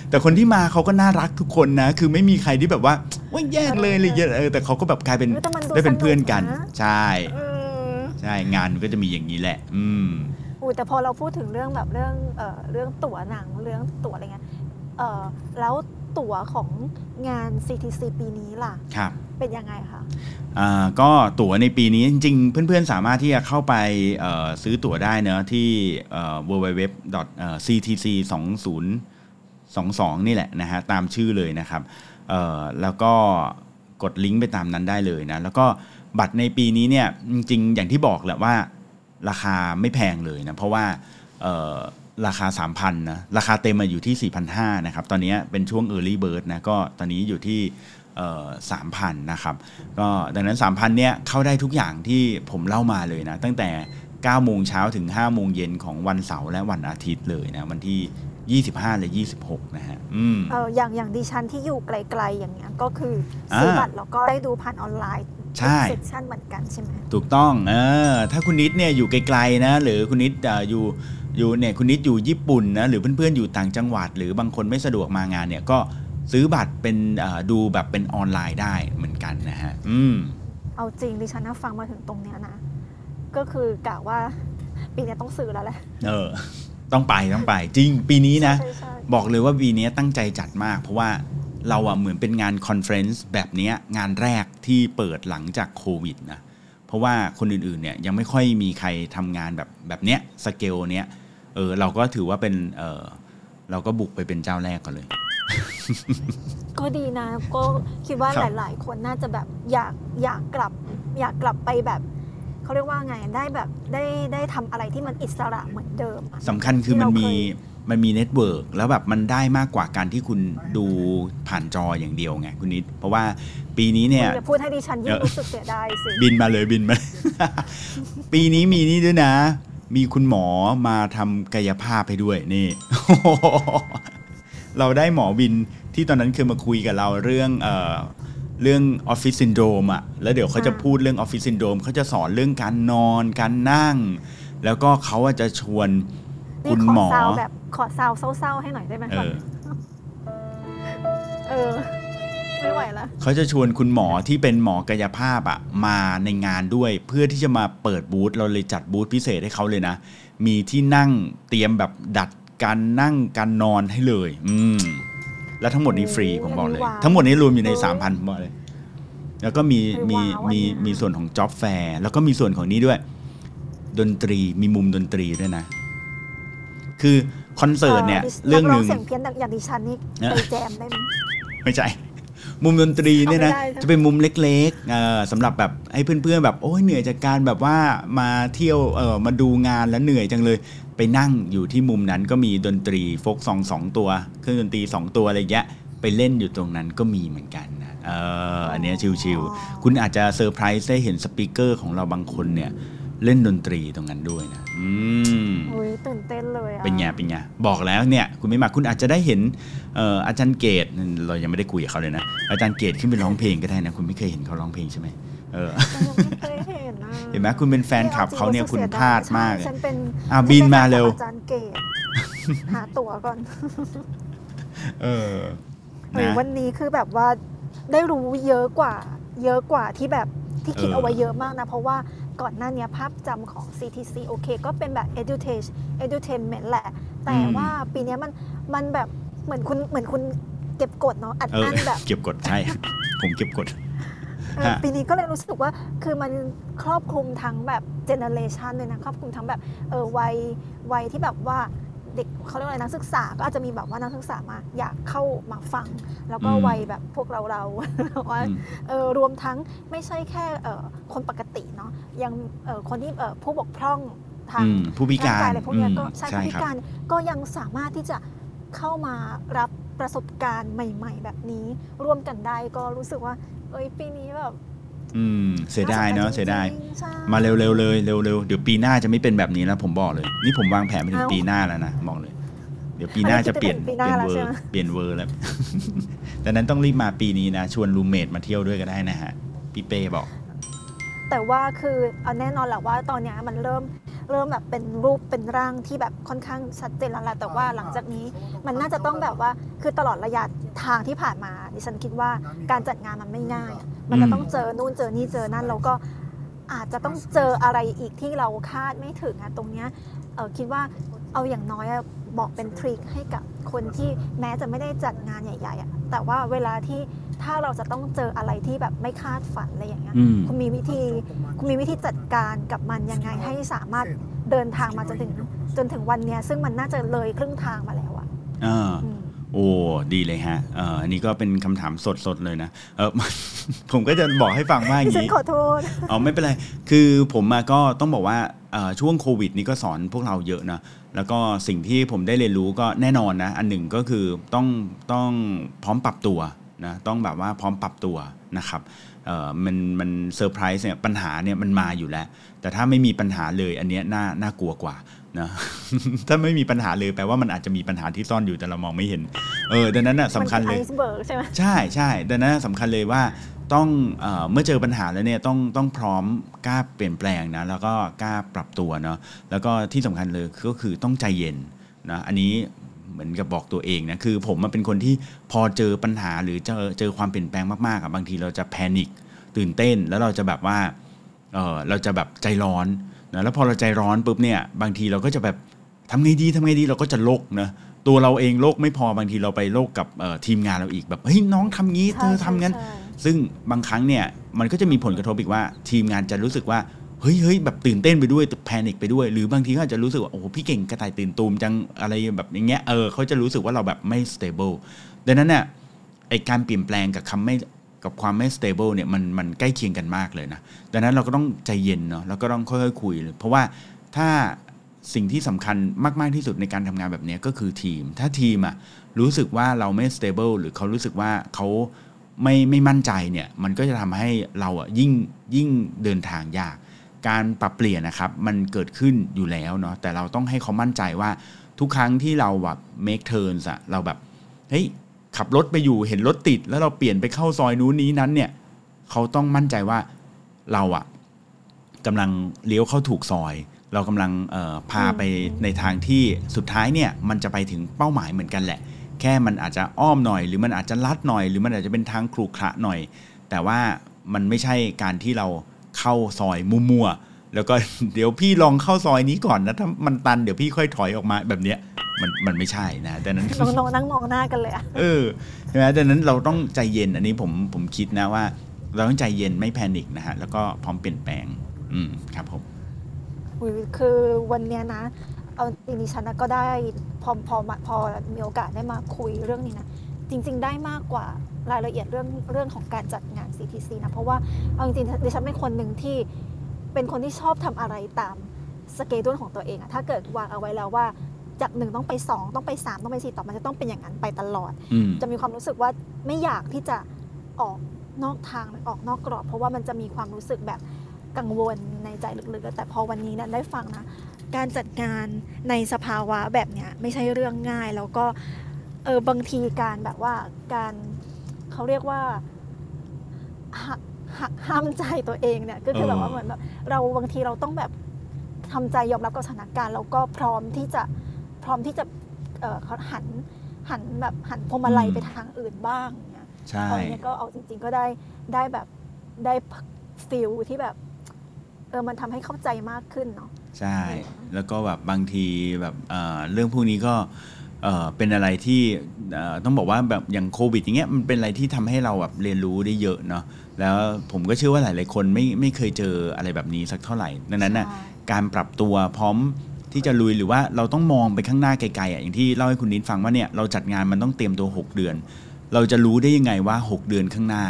แต่คนที่มาเขาก็น่ารักทุกคนนะ คือไม่มีใครที่แบบว่าว่าแยกเลยอะไรอย่างเงี้ยเออแต่เขาก็แบบกลายเป็นเออแต่มันดูได้เป็นเพื่อนกันสนุกนะใช่เออใช่งานมันก็จะมีอย่างนี้แหละ อืมอูแต่พอเราพูดถึงเรื่องแบบเรื่องเอ่อเรื่องตั๋วหนังเรื่องตั๋วอะไรเงี้ยเออแล้ว ตั๋วของงาน CTC ปีนี้ล่ะ ครับเป็นยังไงคะ อ่าก็ตั๋วในปีนี้จริงๆ เพื่อนๆ สามารถที่จะเข้าไปเอ่อซื้อตั๋วได้เนอะที่เอ่อ www.ctc 2022 นี่แหละนะฮะตามชื่อเลยนะครับเอ่อแล้วก็กดลิงก์ไปตามนั้นได้เลยนะ แล้วก็บัตรในปีนี้เนี่ยจริงๆ อย่างที่บอกแหละว่าราคาไม่แพงเลยนะ เพราะว่าเอ่อ ราคา 3,000นะราคาเต็มมาอยู่ที่ 4,500นะครับตอนนี้เป็นช่วง Early Bird นะก็ตอนนี้อยู่ที่สามพันนะครับก็ดังนั้น 3,000เนี่ยเข้าได้ทุกอย่างที่ผมเล่ามาเลยนะ ตั้งแต่ 9 โมงเช้าถึง 5 โมงเย็นของวันเสาร์และวันอาทิตย์เลยนะวันที่ 25 และ 26 นะฮะอืมเอออย่างอย่างดิฉันที่อยู่ไกลๆอย่างเงี้ยก็คือซื้ออาบัตรแล้วก็ได้ดูผ่านออนไลน์ใช่เซสชั่นเหมือนกันใช่ไหมถูกต้องเออถ้าคุณนิดเนี่ยอยู่ไกลๆนะหรือคุณนิดอ่าอยู่ อยู่เนี่ยคุณนิดอยู่ญี่ปุ่นนะหรือเพื่อนๆอยู่ต่างจังหวัด หรือบางคนไม่สะดวกมางานเนี่ยก็ซื้อบัตรเป็นอ่าดูแบบเป็นออนไลน์ได้เหมือนกันนะฮะอืมเอาจริงดิฉันนะฟังมาถึงตรงเนี้ยนะ ก็คือกะว่าปีเนี้ยต้องซื้อแล้วแหละเออ ต้องไปต้องไป จริงปีนี้นะใช่ใช่บอกเลยว่าปีนี้ตั้งใจจัดมาก เพราะว่าเราอะเหมือนเป็นงาน conference แบบเนี้ยงานแรกที่เปิดหลังจากโควิดนะเพราะว่าคนอื่นๆเนี่ยยังไม่ค่อยมีใครทำงานแบบแบบเนี้ยสเกลเนี้ย เออเราก็ถือว่าเป็นเออเราก็บุกไปเป็นเจ้าแรกก่อนเลย ก็ดีนะ ก็คิดว่าครับหลาย ๆ คนน่าจะแบบอยากอยากกลับ อยากกลับไปแบบเขาเรียกว่าไงได้แบบได้ได้ทำอะไรที่มันอิสระเหมือนเดิมอะ สำคัญคือมันมีที่เราเค มันมี network แล้วแบบมันได้มากกว่าการที่คุณดูผ่านจออย่างเดียวไงคุณนิด เพราะว่าปีนี้เนี่ย คุณอย่าพูดให้ดิฉันยิ่งเออรู้สึกเสียดายสิ บินมาเลยบินมา ปีนี้มีนี่ด้วยนะ มีคุณหมอมาทำกายภาพให้ด้วยนี่ เราได้หมอบินที่ตอนนั้นเคยมาคุยกับเราเรื่องเอ่อเรื่อง office syndrome อะแล้วเดี๋ยวเขาจะอ่าพูดเรื่อง office syndrome เขาจะสอนเรื่องการนอน การนั่ง แล้วก็เขาอะจะชวนนี่คุณขอหมอซาวแบบขอซาวเศร้าๆให้หน่อยได้ไหมเอคะอเออ ไม่ไหวละเขาจะชวนคุณหมอที่เป็นหมอกายภาพอะมาในงานด้วย เพื่อที่จะมาเปิดบูธเราเลยจัดบูธพิเศษให้เขาเลยนะ มีที่นั่งเตรียมแบบดัดการนั่งการนอนให้เลย อืมแล้วทั้งหมดนี้ฟรีผมบอกเลยว้าวทั้งหมดนี้รวมอยู่ใน 3,000ผมบอกเลย แล้วก็มีเออมีว้าวอันมีเนี้ยมีส่วนของ job fair แล้วก็มีส่วนของนี้ด้วย ดนตรีมีมุมดนตรีด้วยนะ คือคอนเสิร์ตเนี่ย เรื่องหนึ่งนักเสียงเพี้ยนอย่างดิฉันนี่เออไปแจมได้ไหมไม่ใช่ มุมดนตรีเนี่ยนะเอาไม่ได้ใช่ไหมจะเป็นมุมเล็กๆเอ่อสำหรับแบบให้เพื่อนๆแบบโอ้ยเหนื่อยจากการแบบว่ามาเที่ยวเออมาดูงานแล้วเหนื่อยจังเลย ไปนั่งอยู่ที่มุมนั้นก็มีดนตรีโฟล์กซองสองตัว เครื่องดนตรีสองตัวอะไรอย่างเงี้ยไปเล่นอยู่ตรงนั้นก็มีเหมือนกันนะเอออันเนี้ยชิวๆคุณอาจจะเซอร์ไพรส์ได้เห็น speaker ของเราบางคนเนี่ย เล่นดนตรีตรงนั้นด้วยนะอืมโอ้ยตื่นเต้นเลยอะเป็นไงเป็นไงบอกแล้วเนี่ย คุณไม่มาคุณอาจจะได้เห็นเอ่ออาจารย์เกตเรายังไม่ได้คุยกับเขาเลยนะอาจารย์เกตขึ้นไปร้องเพลงก็ได้นะคุณไม่เคยเห็นเขาร้องเพลงใช่ไหมเออยังไม่เคยเห็นนะเห็นไหมคุณเป็นแฟนคลับเขาเนี่ยคุณพลาดมากเลยฉันเป็นอะบินมาเร็วฉันป็นแฟนคลับอาจารย์เกตหาตั๋วก่อน เออเฮ้ยนะวันนี้คือแบบว่าได้รู้เยอะกว่า เยอะกว่าที่แบบที่คิดเออเอาไว้เยอะมากนะ เพราะว่า ก่อนหน้านี้ภาพจำของ CTC โอเค ก็เป็นแบบ education edutainment แหละ แต่ว่าปีเนี้ยมันมันแบบเหมือนคุณเหมือนคุณเก็บกดเนาะอัดเอออั้นแบบ เก็บกดใช่ ผมเก็บกดเออฮะปีนี้ก็เลยรู้สึกว่าคือมันครอบคลุมทั้งแบบเจเนอเรชันเลยนะ ครอบคลุมทั้งแบบเออวัยวัยที่แบบว่าเด็กเขาเรียกว่าอะไรนักศึกษาก็อาจจะมีแบบว่านักศึกษามาอยากเข้ามาฟัง แล้วก็อืมวัยแบบพวกเราเราๆว่าอืมเออรวมทั้งไม่ใช่แค่เออคนปกติเนาะ ยังเออคนที่เออผู้บกพร่องทางอืมผู้พิการร่งยอะไรพวกเนี้ยก็อืมใช่ใช่ผู้พิครับการก็ยังสามารถที่จะเข้ามารับประสบการณ์ใหม่ ๆ แบบนี้ร่วมกันได้ก็รู้สึกว่า เอ้ยปีนี้แบบอืมเสียดายเนาะสใจเสียดายจริงๆใช่มาเร็วๆเลยเร็วๆเดี๋ยวปีหน้าจะไม่เป็นแบบนี้แล้วผมบอกเลย นี่ผมวางแผนไปถึงเอ้าปีหน้าแล้วนะบอกเลย เดี๋ยวปีหน้าจะเปลี่ยนปีเปหลี่น้ายนแล้วเวอใช่ร์ไหมเปลี่ยนเวอร์แล้วดังนั้นต้องรีบมาปีนี้นะชวนรูเมทมาเที่ยวด้วยก็ได้นะฮะพี่เป้บอก แต่ว่าคือเอาแน่นอนแหละว่าตอนนี้มันเริ่มเริ่มแบบเป็นรูปเป็นร่างที่แบบค่อนข้างชัดเจนแล้วแหละแต่ว่าหลังจากนี้มันน่าจะต้องแบบว่าคือตลอดระยะทางที่ผ่านมาดิฉันคิดว่าการจัดงานมันไม่ง่าย มันจะต้องเจอนู่นเจอนี่เจอนั่นแล้วก็อาจจะต้องเจออะไรอีกที่เราคาดไม่ถึงอะตรงเนี้ยเออคิดว่าเอาอย่างน้อยบอกเป็นทริคให้กับคนที่แม้จะไม่ได้จัดงานใหญ่ๆอะแต่ว่าเวลาที่ ถ้าเราจะต้องเจออะไรที่แบบไม่คาดฝันอะไรอย่างเงี้ยอืม คุณมีวิธีคุณมีวิธีจัดการกับมันยังไงให้สามารถเดินทางมาจนถึง จนถึงวันเนี้ยซึ่งมันน่าจะเลยครึ่งทางมาแล้วอะอ่า อืม โอ้ ดีเลยฮะ เอ่ออันนี้ก็เป็นคำถามสดๆเลยนะ เออ ผมก็จะบอกให้ฟังว่าอดิย่างฉันนี้ ขอโทษ อ๋อไม่เป็นไร คือผมมาก็ต้องบอกว่าเอ่อช่วงโควิดนี้ก็สอนพวกเราเยอะนะ แล้วก็สิ่งที่ผมได้เรียนรู้ก็แน่นอนนะ อันหนึ่งก็คือต้องต้องพร้อมปรับตัว นะต้องแบบว่าพร้อมปรับตัวนะครับเอ่อมันมันเซอร์ไพรส์เนี่ยปัญหาเนี่ยมันมาอยู่แล้ว แต่ถ้าไม่มีปัญหาเลยอันเนี้ยน่าน่ากลัวกว่านะถ้าไม่มีปัญหาเลยแปลว่ามันอาจจะมีปัญหาที่ซ่อนอยู่แต่เรามองไม่เห็นเออดังนั้นน่ะสำคัญเลยไอซ์เบิร์กใช่ไหมใช่ใช่ดังนั้นสำคัญเลยว่าต้องเออเมื่อเจอปัญหาแล้วเนี่ยต้องต้องพร้อมกล้าเปลี่ยนแปลงนะแล้วก็กล้าปรับตัวเนาะแล้วก็ที่สำคัญเลยก็คือต้องใจเย็นนะอันนี้ เหมือนกับบอกตัวเองนะคือผมมันเป็นคนที่พอเจอปัญหาหรือเจอเจอความเปลี่ยนแปลงมากๆอะบางทีเราจะแพนิคตื่นเต้นแล้วเราจะแบบว่าเออเราจะแบบใจร้อนนะแล้วพอเราใจร้อนปุ๊บเนี่ยบางทีเราก็จะแบบทำไงดีทำไงดีเราก็จะโลกนะตัวเราเองโลกไม่พอบางทีเราไปโลกกับเอ่อทีมงานเราอีกแบบเฮ้ยน้องทำงี้เธอทำงั้นใช่ซึ่งบางครั้งเนี่ยมันก็จะมีผลกระทบอีกว่าทีมงานจะรู้สึกว่า เฮ้ยเฮ้ยแบบตื่นเต้นไปด้วยแพนิคไปด้วย หรือบางทีก็อาจจะรู้สึกว่าโอ้โหพี่เก่งกระต่ายตื่นตูมจังอะไรแบบอย่างเงี้ยเออเขาจะรู้สึกว่าเราแบบไม่ stable ดังนั้นเนี่ยไอการเปลี่ยนแปลงกับคำไม่กับความไม่ stable เนี่ยมันมันใกล้เคียงกันมากเลยนะดังนั้นเราก็ต้องใจเย็นเนาะแล้วก็ต้องค่อยๆคุยเลยเพราะว่าถ้าสิ่งที่สำคัญมาก ๆ ที่สุดในการทำงานแบบนี้ก็คือทีม ถ้าทีมอะรู้สึกว่าเราไม่ stable หรือเขารู้สึกว่าเขาไม่ไม่มั่นใจเนี่ยมันก็จะทำให้เราอะยิ่งยิ่งเดินทางยาก การปรับเปลี่ยนนะครับมันเกิดขึ้นอยู่แล้วเนาะแต่เราต้องให้เขามั่นใจว่าทุกครั้งที่เราแบบ make turns อะเราแบบเฮ้ยขับรถไปอยู่เห็นรถติด แล้วเราเปลี่ยนไปเข้าซอยนู้นนี้นั้นเนี่ยเขาต้องมั่นใจว่าเราอะกำลังเลี้ยวเข้าถูกซอย เรากำลังพาไปในทางที่สุดท้ายเนี่ยมันจะไปถึงเป้าหมายเหมือนกันแหละ แค่มันอาจจะอ้อมหน่อย หรือมันอาจจะลัดหน่อย หรือมันอาจจะเป็นทางครุขระหน่อย แต่ว่ามันไม่ใช่การที่เรา เข้าซอยมั่วๆแล้วก็เดี๋ยวพี่ลองเข้าซอยนี้ก่อนนะถ้ามันตันเดี๋ยวพี่ค่อยถอยออกมาแบบเนี้ยมันมันไม่ใช่นะดังนั้นน้องๆนั่งมองหน้ากันเลยอะเออใช่ไหมดังนั้นเราต้องใจเย็นอันนี้ผมผมคิดนะว่า เราต้องใจเย็นไม่แพนิคนะฮะแล้วก็พร้อมเปลี่ยนแปลง อืมครับผมอุ๊ยคือวันเนี้ยนะเอาจริงๆดิฉันนะก็ได้พอพอมาพอมีโอกาสได้มาคุยเรื่องนี้นะจริง ๆ ได้มากกว่ารายละเอียดเรื่องเรื่องของการจัดงาน CTC นะเพราะว่าเอาจริงๆดิฉันเป็นคนหนึ่งที่เป็นคนที่ชอบทำอะไรตามสเกดูลของตัวเองอะถ้าเกิดวางเอาไว้แล้วว่าจากหนึ่งต้องไปสองต้องไปสามต้องไปสี่ต่อมันจะต้องเป็นอย่างนั้นไปตลอดอืมจะมีความรู้สึกว่าไม่อยากที่จะออกนอกทางหรือออกนอกกรอบ เพราะว่ามันจะมีความรู้สึกแบบกังวลในใจลึกๆ แต่พอวันนี้เนี่ยได้ฟังนะ การจัดงานในสภาวะแบบเนี้ยไม่ใช่เรื่องง่าย แล้วก็เออบางทีการแบบว่าการเขาเรียกว่า หักหักห้ามใจตัวเองเนี่ยก็คือเออแบบว่าเหมือนแบบเราบางทีเราต้องแบบทำใจยอมรับกับสถานการณ์แล้วก็พร้อมที่จะพร้อมที่จะเออเขาหันหันแบบหันพวงมาลัยไปทางอื่นบ้างเนี่ยใช่ตอนนี้ก็เอาจริง ๆ ก็ได้ได้แบบได้ฟิลที่แบบเออมันทำให้เข้าใจมากขึ้นเนาะใช่ แล้วก็แบบบางทีแบบเอ่อเรื่องพวกนี้ก็ เอ่อเป็นอะไรที่เอ่อต้องบอกว่าแบบอย่างโควิดอย่างเงี้ยมันเป็นอะไรที่ทำให้เราแบบเรียนรู้ได้เยอะเนาะแล้วผมก็เชื่อว่าหลายๆคนไม่ไม่เคยเจออะไรแบบนี้สักเท่าไหร่ดังนั้นน่ะใช่การปรับตัวพร้อมที่จะลุยหรือว่าเราต้องมองไปข้างหน้าไกลๆอะอย่างที่เล่าให้คุณนิดฟังว่าเนี่ยเราจัดงานมันต้องเตรียมตัว 6 เดือน เราจะรู้ได้ยังไงว่า 6 เดือนข้างหน้า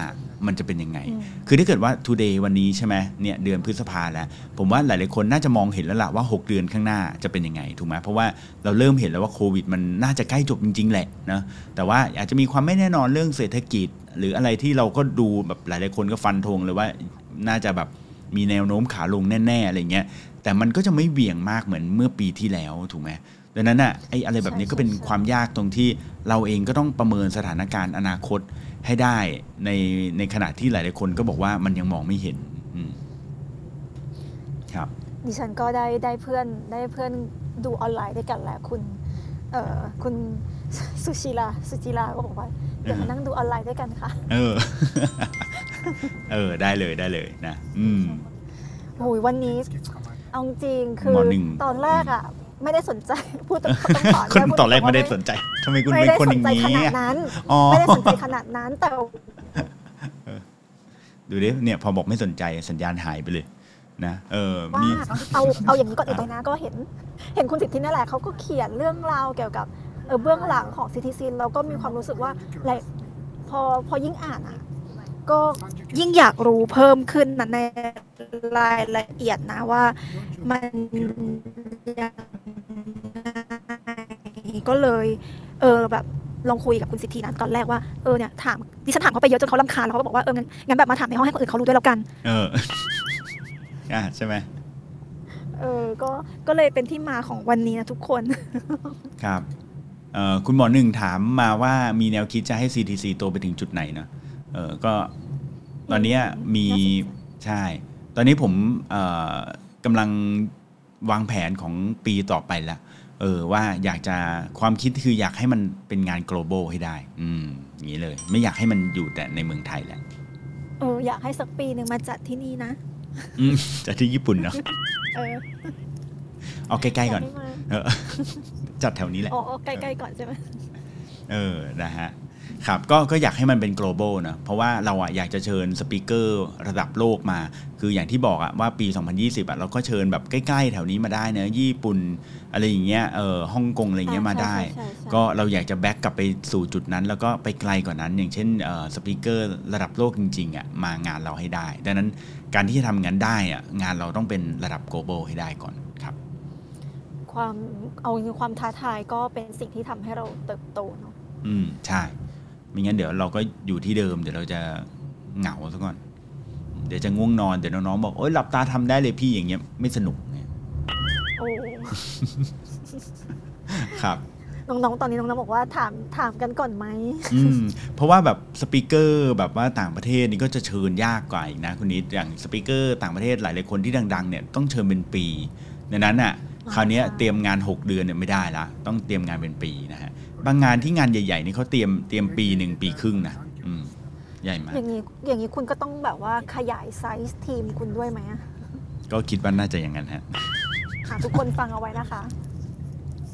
มันจะเป็นยังไงอืมคือถ้าเกิดว่า today วันนี้ใช่ไหมเนี่ยเดือนพฤษภาแล้ว ผมว่าหลายๆคนน่าจะมองเห็นแล้วล่ะว่า 6 เดือนข้างหน้าจะเป็นยังไงถูกไหมเพราะว่าเราเริ่มเห็นแล้วว่าโควิดมันน่าจะใกล้จบจริง ๆ แหละนะแต่ว่าอาจจะมีความไม่แน่นอนเรื่องเศรษฐกิจ หรืออะไรที่เราก็ดูแบบหลายๆคนก็ฟันธงเลยว่าน่าจะแบบมีแนวโน้มขาลงแน่ ๆอะไรเงี้ยแต่มันก็จะไม่เหวี่ยงมากเหมือนเมื่อปีที่แล้วถูกไหม ดังนั้นอะไอ้อะไรแบบนี้ใช่ก็เป็นใช่ความยากตรงที่เราเองก็ต้องประเมินสถานการณ์อนาคตให้ได้ในในขณะที่หลาย ๆ คนก็บอกว่ามันยังมองไม่เห็นอืมครับ ดิฉันก็ได้ได้เพื่อนได้เพื่อนดูออนไลน์ด้วยกันแหละคุณเอ่อคุณสุชิลาสุจิลาก็บอกว่าเดี๋ยวมานั่งดูออนไลน์ด้วยกันค่ะ เออ เออได้เลยได้เลยนะ อืมโอ้ยวันนี้เอาจริงๆคือหมอหนึ่งตอนแรกอะ ไม่ได้สนใจพูดตรงๆคนตอนแรกพูไม่ได้ตสรงนใจทำไมๆคุณไม่เป็นได้คนสอนย่างใจขนี้นาดอะนั้นอ๋อไม่ได้สนใจขนาดนั้นแต่ดูดิเนี่ยพอบอกไม่สนใจสัญญาณหายไปเลยนะเออว่ามีเอาเอาอย่างนี้ก่อนอื่นเลยนะก็เห็น เห็นคุณสิทธินั่นแหละเขาก็เขียนเรื่องราวเกี่ยวกับเออเบื้องหลังของซิติซินเราก็มีความรู้สึกว่าอะไรพอพอยิ่งอ่านอะ ก็ยิ่งอยากรู้เพิ่มขึ้นนะในรายละเอียดนะว่ามันยังไงก็เลย เออแบบลองคุยกับคุณสิทธินั้นตอนแรกว่าเออเนี่ยถามดิฉันถามเขาไปเยอะจนเขาลำคาญแล้วเขาก็บอกว่าเอองั้นงั้นแบบมาถามในห้องให้คนอื่นเขารู้ด้วยแล้วกัน เอออะใช่ไหมเออก็ก็เลยเป็นที่มาของวันนี้นะทุกคน ครับเอ่อคุณหมอหนึ่งถามมาว่ามีแนวคิดจะให้ CTC โตไปถึงจุดไหนเนอะ เออก็ตอนเนี้ยมีใช่ ตอนนี้ผมเอ่อกำลังวางแผนของปีต่อไปละเออว่าอยากจะความคิดคืออยากให้มันเป็นงาน global ให้ได้ อืมอย่างนี้เลย ไม่อยากให้มันอยู่แต่ในเมืองไทยแหละเอออยากให้สักปีหนึ่งมาจัดที่นี่นะอืมจะที่ญี่ปุ่นเนาะเออเอาใกล้ๆก่อนยาให้มาเออจัดแถวนี้แหละอ๋ออ๋อใกล้ๆก่อนใช่ไหมเออนะฮะ ครับก็ก็อยากให้มันเป็น global นะเพราะว่าเราอะอยากจะเชิญสปีกเกอร์ระดับโลกมา คืออย่างที่บอกอะว่าปี 2020อะเราก็เชิญแบบใกล้ๆ แถวนี้มาได้เนะญี่ปุ่นอะไรอย่างเงี้ยเออฮ่องกงอะไรอย่างเงี้ยมาได้ใช่ใช่ใช่ก็เราอยากจะแบ็กกลับไปสู่จุดนั้น แล้วก็ไปไกลกว่านั้น อย่างเช่นเอ่อสปีกเกอร์ระดับโลกจริงๆอะมางานเราให้ได้ ดังนั้นการที่จะทำงานได้อะงานเราต้องเป็นระดับ global ให้ได้ก่อนครับความเอาจริงๆความท้าทายก็เป็นสิ่งที่ทำให้เราเติบโตเนาะอืมใช่ ไม่งั้นเดี๋ยวเราก็อยู่ที่เดิม เดี๋ยวเราจะเหงาซะก่อน เดี๋ยวจะง่วงนอนเดี๋ยวน้องๆบอกโอ๊ยหลับตาทำได้เลยพี่อย่างเงี้ยไม่สนุกเนี่ยโอ้ครับน้องๆ ตอนนี้น้องๆ บอกว่าถามถามกันก่อนไหมอืมเพราะว่าแบบสปีกเกอร์แบบว่าต่างประเทศนี่ก็จะเชิญยากกว่าอีกนะคุณนิดอย่างสปีกเกอร์ต่างประเทศหลายๆคนที่ดัง ๆ เนี่ยต้องเชิญเป็นปีดังนั้นอะอ่าคราวเนี้ยใช่เตรียมงาน 6 เดือนเนี่ยไม่ได้ละต้องเตรียมงานเป็นปีนะฮะ บางงานที่งานใหญ่ ๆ นี่เขาเตรียมเตรียมปีหนึ่งปีครึ่งนะอืมใหญ่มาก อย่างนี้อย่างนี้คุณก็ต้องแบบว่าขยายไซส์ทีมคุณด้วยไหมอะก็คิดว่าน่าจะอย่างนั้นฮะ ค่ะทุกคนฟังเอาไว้นะคะ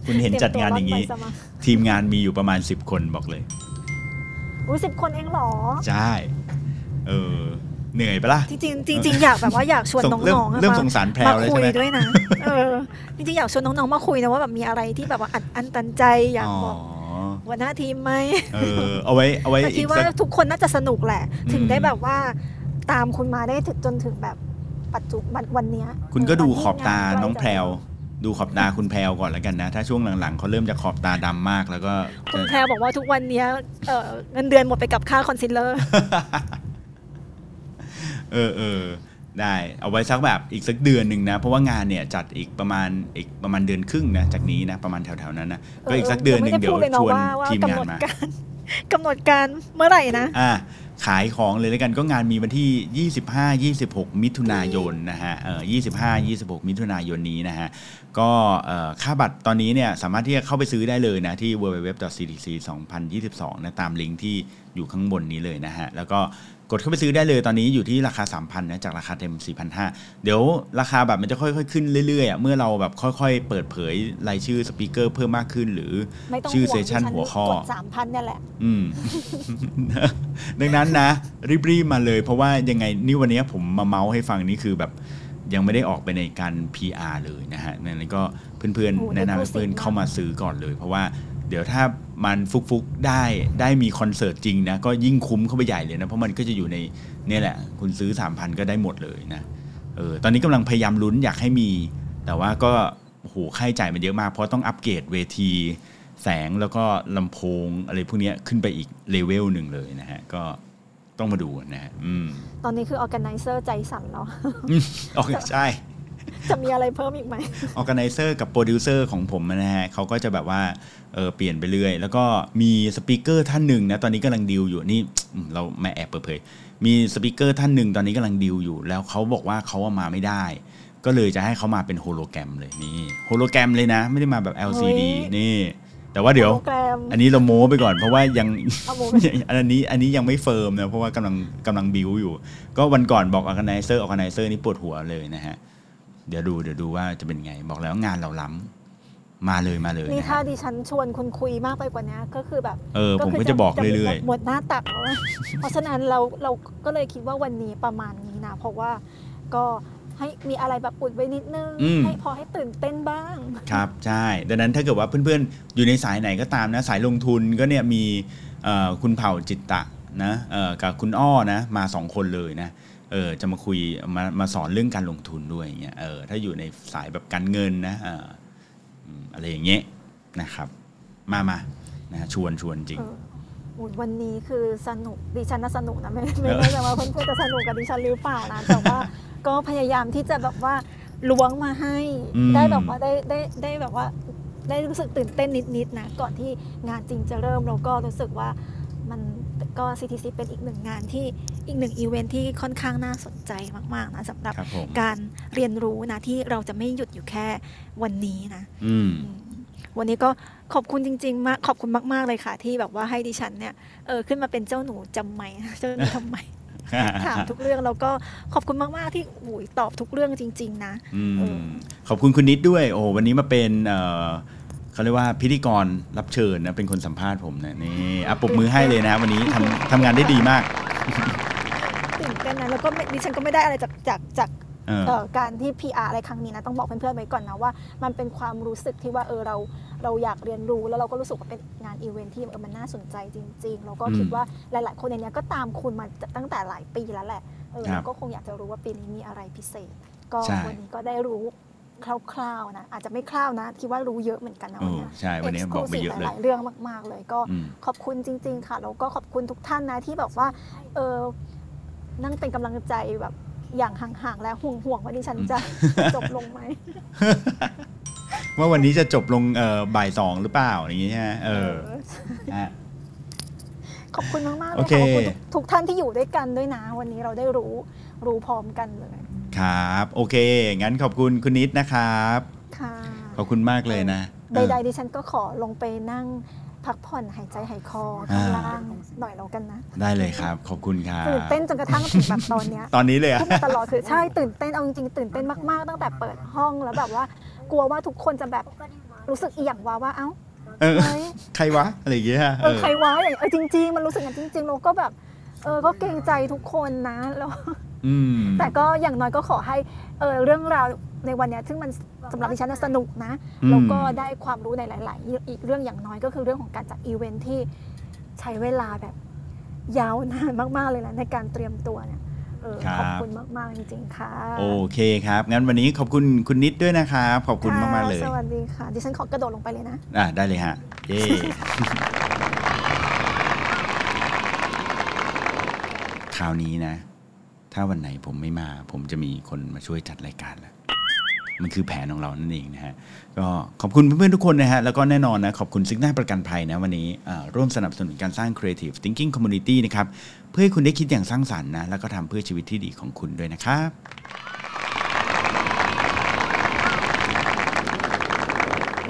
คุณเห็นจัดงานอย่างนี้นี้ทีมงานมีอยู่ประมาณ 10 คนบอกเลย อุ้ยสิบคนเองเหรอ ใช่ เออ เหนื่อยปะล่ะ จริงๆจริงๆอยากแบบว่าอยากชวนส่น้งเริ่มองๆอะเริ่มมาสงสารแพรวมาแล้วคุใช่ยไหม ด้วยนะเออจริงๆอยากชวนน้องๆมาคุยนะว่าแบบมีอะไรที่แบบว่าอัดอั้นตันใจอยากอ๋อบอก หัวหน้าทีมไหมเออเอาไว้เอาไว้แต่อีคิดกว่าสักทุกคนน่าจะสนุกแหละ ถึงอืมได้แบบว่าตามคุณมาได้ถึงจนถึงแบบปัจจุบันวันเนี้ยคุณก็เดูวันขที่อบตาใกล้น้องจะแพรวดูขอบตาคุณแพรวก่อนแล้วกันนะ ถ้าช่วงหลังๆเขาเริ่มจะขอบตาดำมากแล้วก็ คุจะณแพรบอกว่าทุกวันเนี้ยเออเงินเดือนหมดไปกับค่าคอนซีลเลอร์ เออเออ ได้เอาไว้สักแบบอีกสักเดือนหนึ่งนะ เพราะว่างานเนี่ยจัดอีกประมาณอีกประมาณเดือนครึ่งนะจากนี้นะประมาณแถวๆนั้นนะก็อีกสักเดือนหนึ่งเดี๋ยวชวนทีมงานมากำหนดการเมื่อไหร่นะอ่าขายของเลยแล้วกันก็งานมีวันที่ 25 26 มิถุนายนนะฮะเออ25 26 มิถุนายนนี้นะฮะ ก็เอ่อค่าบัตรตอนนี้เนี่ยสามารถที่จะเข้าไปซื้อได้เลยนะ ที่ www.cdc2022 นะตามลิงก์ที่อยู่ข้างบนนี้เลยนะฮะ แล้วก็ กดเข้าไปซื้อได้เลยตอนนี้อยู่ที่ราคา 3,000นะจากราคาเต็ม 4,500 เดี๋ยวราคาแบบมันจะค่อยๆ ขึ้นเรื่อยๆอะเมื่อเราแบบค่อยๆ เปิดเผยรายชื่อสปีกเกอร์เพิ่มมากขึ้น หรือไม่ต้องชื่อห่วงเซสชันดิฉัหัวข้อกดสามพันเนี่ยแหละ อืม ดังนั้นนะ รีบๆมาเลย เพราะว่ายังไงนี่วันนี้ผมมาเมาส์ให้ฟังนี่คือแบบยังไม่ได้ออกไปในการ PR เลยนะฮะนั้นก็เพื่อนโอ้ๆแนะนำให้ exclusive เพื่อนมากเข้ามาซื้อก่อนเลย เพราะว่า เดี๋ยวถ้ามันฟุกๆได้ได้มีคอนเสิร์ตจริงนะก็ยิ่งคุ้มเข้าไปใหญ่เลยนะเพราะมันก็จะอยู่ในเนี่ยแหละ คุณซื้อ 3,000 ก็ได้หมดเลยนะเออตอนนี้กำลังพยายามลุ้นอยากให้มี แต่ว่าก็โอ้โหค่าใช้จ่ายมันเยอะมาก เพราะต้องอัปเกรดเวที แสงแล้วก็ลำโพงอะไรพวกเนี้ยขึ้นไปอีกเลเวลหนึ่งเลยนะฮะก็ต้องมาดูนะฮะอืมตอนนี้คือ organizer ใจสั่นแล้วโอเคใช่ จะมีอะไรเพิ่มอีกไหมorganizer กับโปรดิวเซอร์ของผมนะฮะเขาก็จะแบบว่าเออเปลี่ยนไปเรื่อย แล้วก็มี speaker ท่านหนึ่งนะ ตอนนี้กำลังดีลอยู่นี่อืมเราไม่แอบเปิดเผย มี speaker ท่านหนึ่งตอนนี้กำลังดีลอยู่ แล้วเขาบอกว่าเขาเอามาไม่ได้ ก็เลยจะให้เขามาเป็นโฮโลแกรมเลยนี่โฮโลแกรมเลยนะ ไม่ได้มาแบบ LCD เฮ้ยนี่แต่ว่าเดี๋ยวโปรแกรมอันนี้เราโม้ไปก่อนเพราะว่ายังเอาโมอันนี้อันนี้ยังไม่ firm นะเพราะว่ากำลังกำลังบิวอยู่ ก็วันก่อนบอกอ r g a ไนเซอร์ออ g a ไนเซอร์นี่ปวดหัวเลยนะฮะ เดี๋ยวดูเดี๋ยวดูว่าจะเป็นไง บอกแล้วงานเราล้ำมาเลยมาเลยนี่นะถ้าฮะดิฉันชวนคุณคุยมากไปกว่านี้ก็คือแบบเออผมคืก็จะบอกเรื่อยหมดหน้าตักแล้วอะเพราะฉะนั้นเราเราก็เลยคิดว่าวันนี้ประมาณนี้นะ เพราะว่าก็ให้มีอะไรแบบอุดไว้นิดนึง ให้พอให้ตื่นเต้นบ้างๆครับใช่ ดังนั้นถ้าเกิดว่าเพื่อนๆ อยู่ในสายไหนก็ตามนะ สายลงทุนก็เนี่ยมีเอ่อคุณเผ่าจิตตะนะเอ่อกับคุณอ้อนะมาสองคนเลยนะ เออจะมาคุยมามาสอนเรื่องการลงทุนด้วยอย่างเงี้ยเออถ้าอยู่ในสายแบบการเงินนะเอออืมอะไรอย่างเงี้ยนะครับ มามานะชวนชวนจริงเออโอ้ยวันนี้คือสนุกดิฉันน่ะสนุกนะไม่ไม่แน่ใจว่าเพื่อนๆจะสนุกกับดิฉันหรือเปล่านะแต่ว่าก็พยายามที่จะแบบว่าล้วงมาให้อืมได้แบบว่าได้ได้ได้แบบว่าได้รู้สึกตื่นเต้นนิดๆนะก่อนที่งานจริงจะเริ่มเราก็รู้สึกว่ามัน ก็ CTC เป็นอีกหนึ่งงานที่อีกหนึ่งอีเวนท์ที่ค่อนข้างน่าสนใจมากๆนะสำหรับครับผม การเรียนรู้นะที่เราจะไม่หยุดอยู่แค่วันนี้นะ อืม อืมวันนี้ก็ขอบคุณจริงๆ มากขอบคุณมาก ๆ เลยค่ะ ที่แบบว่าให้ดิฉันเนี่ยเออขึ้นมาเป็นเจ้าหนูจำไหม เจ้าหนูทำไม ถามทุกเรื่องแล้วก็ขอบคุณมาก ๆ ที่อุยตอบทุกเรื่องจริง ๆ นะ อืมเออขอบคุณคุณนิดด้วย โอ้โหวันนี้มาเป็นเอ่อ เขาเรียกว่าพิธีกรรับเชิญนะเป็นคนสัมภาษณ์ผมนะนี่อะปรบมือให้เลยนะวันนี้ทำทำงานได้ดีมาก ตื่นเต้นนะแล้วก็ไม่ดิฉันก็ไม่ได้อะไรจากจากจากเออ เอ่อการที่ PR อะไรครั้งนี้นะ ต้องบอกเพื่อนๆไว้ก่อนนะว่า มันเป็นความรู้สึกที่ว่าเออเราเราอยากเรียนรู้แล้วเราก็รู้สึกว่าเป็นงานอีเวนท์ที่เออมันน่าสนใจจริงๆ แล้วก็คิดว่าหลายๆ คนในเนี้ยก็ตามคุณมาตั้งแต่หลายปีแล้วแหละเออครับเราก็คงอยากจะรู้ว่าปีนี้มีอะไรพิเศษ ก็ใช่ วันนี้ก็ได้รู้ คร่าวๆนะอาจจะไม่คร่าวนะคิดว่ารู้เยอะเหมือนกันนะเอวันอเนี้ยใช่วันนี้บอกไปเยอะเลยหลายๆเรื่องมาก ๆ เลย ก็อืมขอบคุณจริง ๆ ค่ะแล้วก็ขอบคุณทุกท่านนะที่แบบว่าเออนั่งเป็นกำลังใจแบบอย่างห่างๆ แล้วห่วงๆว่าดิฉันจะจบลงไหมว่าวันนี้จะจบลงเอ่อบ่ายสองหรือเปล่าอย่างงี้ใช่ไหมเออเออฮะขอบคุณมากๆเลโอยเคค่ะขอบคุณทุกทุกท่านที่อยู่ด้วยกันด้วยนะ วันนี้เราได้รู้รู้พร้อมกันเลย ครับ โอเค งั้นขอบคุณคุณนิดนะครับ ค่ะ ขอบคุณมากเลยนะใดๆดิฉันก็ขอลงไปนั่งพักผ่อนหายใจหายคอข้างล่างหน่อยแล้วกันนะ ได้เลยครับ ขอบคุณครับตื่นเต้นจนกระทั่งถึงแบบตอนเนี้ยตอนนี้เลยอะพูดมาตลอดคือใช่ตื่นเต้นเอาจริงๆตื่นเต้นมากๆ ตั้งแต่เปิดห้องแล้วแบบว่า กลัวว่าทุกคนจะแบบรู้สึกอีหยังว่าว่าเอ้าเออเฮ้ยใครวะอะไรอย่างเงี้ยเออใครวะอย่างเออจริง ๆ มันรู้สึกอย่างนั้นจริงๆเราก็แบบ เออก็เกรงใจทุกคนนะแล้วอืม แต่ก็อย่างน้อยก็ขอให้เออเรื่องราวในวันเนี้ยซึ่งมันสำหรับดิฉันนะสนุกนะอืมแล้วก็ได้ความรู้ในหลาย ๆ อีกเรื่องอย่างน้อยก็คือเรื่องของการจัดอีเวนท์ที่ใช้เวลาแบบยาวนานมาก ๆ เลยนะในการเตรียมตัวเนี่ยเออขอบคุณมาก ๆ จริง ๆ ค่ะ โอเคครับ งั้นวันนี้ขอบคุณคุณนิดด้วยนะครับ ขอบคุณมาก ๆ เลยค่ะสวัสดีค่ะ ดิฉันขอกระโดดลงไปเลยนะ อะได้เลยฮะ เย้คราวนี้นะ ถ้าวันไหนผมไม่มา ผมจะมีคนมาช่วยจัดรายการแล้วมันคือแผนของเรานั่นเองนะฮะ ก็ขอบคุณเพื่อนๆทุกคนนะฮะ แล้วก็แน่นอนนะ ขอบคุณซิกหน้าประกันภัยนะวันนี้ร่วมสนับสนุนการสร้าง Creative Thinking Community นะครับ เพื่อให้คุณได้คิดอย่างสร้างสรรค์นะ แล้วก็ทำเพื่อชีวิตที่ดีของคุณด้วยนะครับ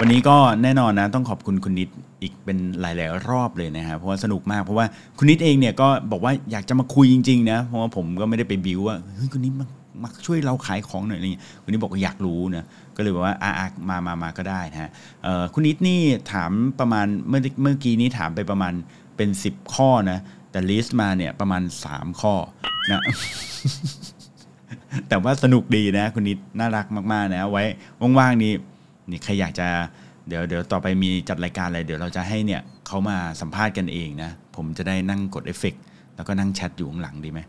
วันนี้ก็แน่นอนนะต้องขอบคุณคุณนิดอีกเป็นหลายๆรอบเลยนะครับเพราะว่าสนุกมากเพราะว่าคุณนิดเองเนี่ยก็บอกว่าอยากจะมาคุยจริงๆนะเพราะว่าผมก็ไม่ได้ไปบิวว่าเฮ้ยคุณนิดมามาช่วยเราขายของหน่อยอะไรเงี้ยคุณนิดบอกว่าอยากรู้นะก็เลยบอกว่าอะมามามาก็ได้นะฮะคุณนิดนี่ถามประมาณเมื่อเมื่อกี้นี้ถามไปประมาณเป็น 10 ข้อนะแต่ลิสต์มาเนี่ยประมาณ 3 ข้อนะแต่ว่าสนุกดีนะคุณนิดน่ารักมากๆนะไว้ว่างๆนี้ นี่ใครอยากจะเดี๋ยวเดี๋ยวต่อไปมีจัดรายการอะไรเดี๋ยวเราจะให้เนี่ยเขามาสัมภาษณ์กันเองนะ ผมจะได้นั่งกดเอฟเฟกต์แล้วก็นั่งแชทอยู่ข้างหลังดีไหม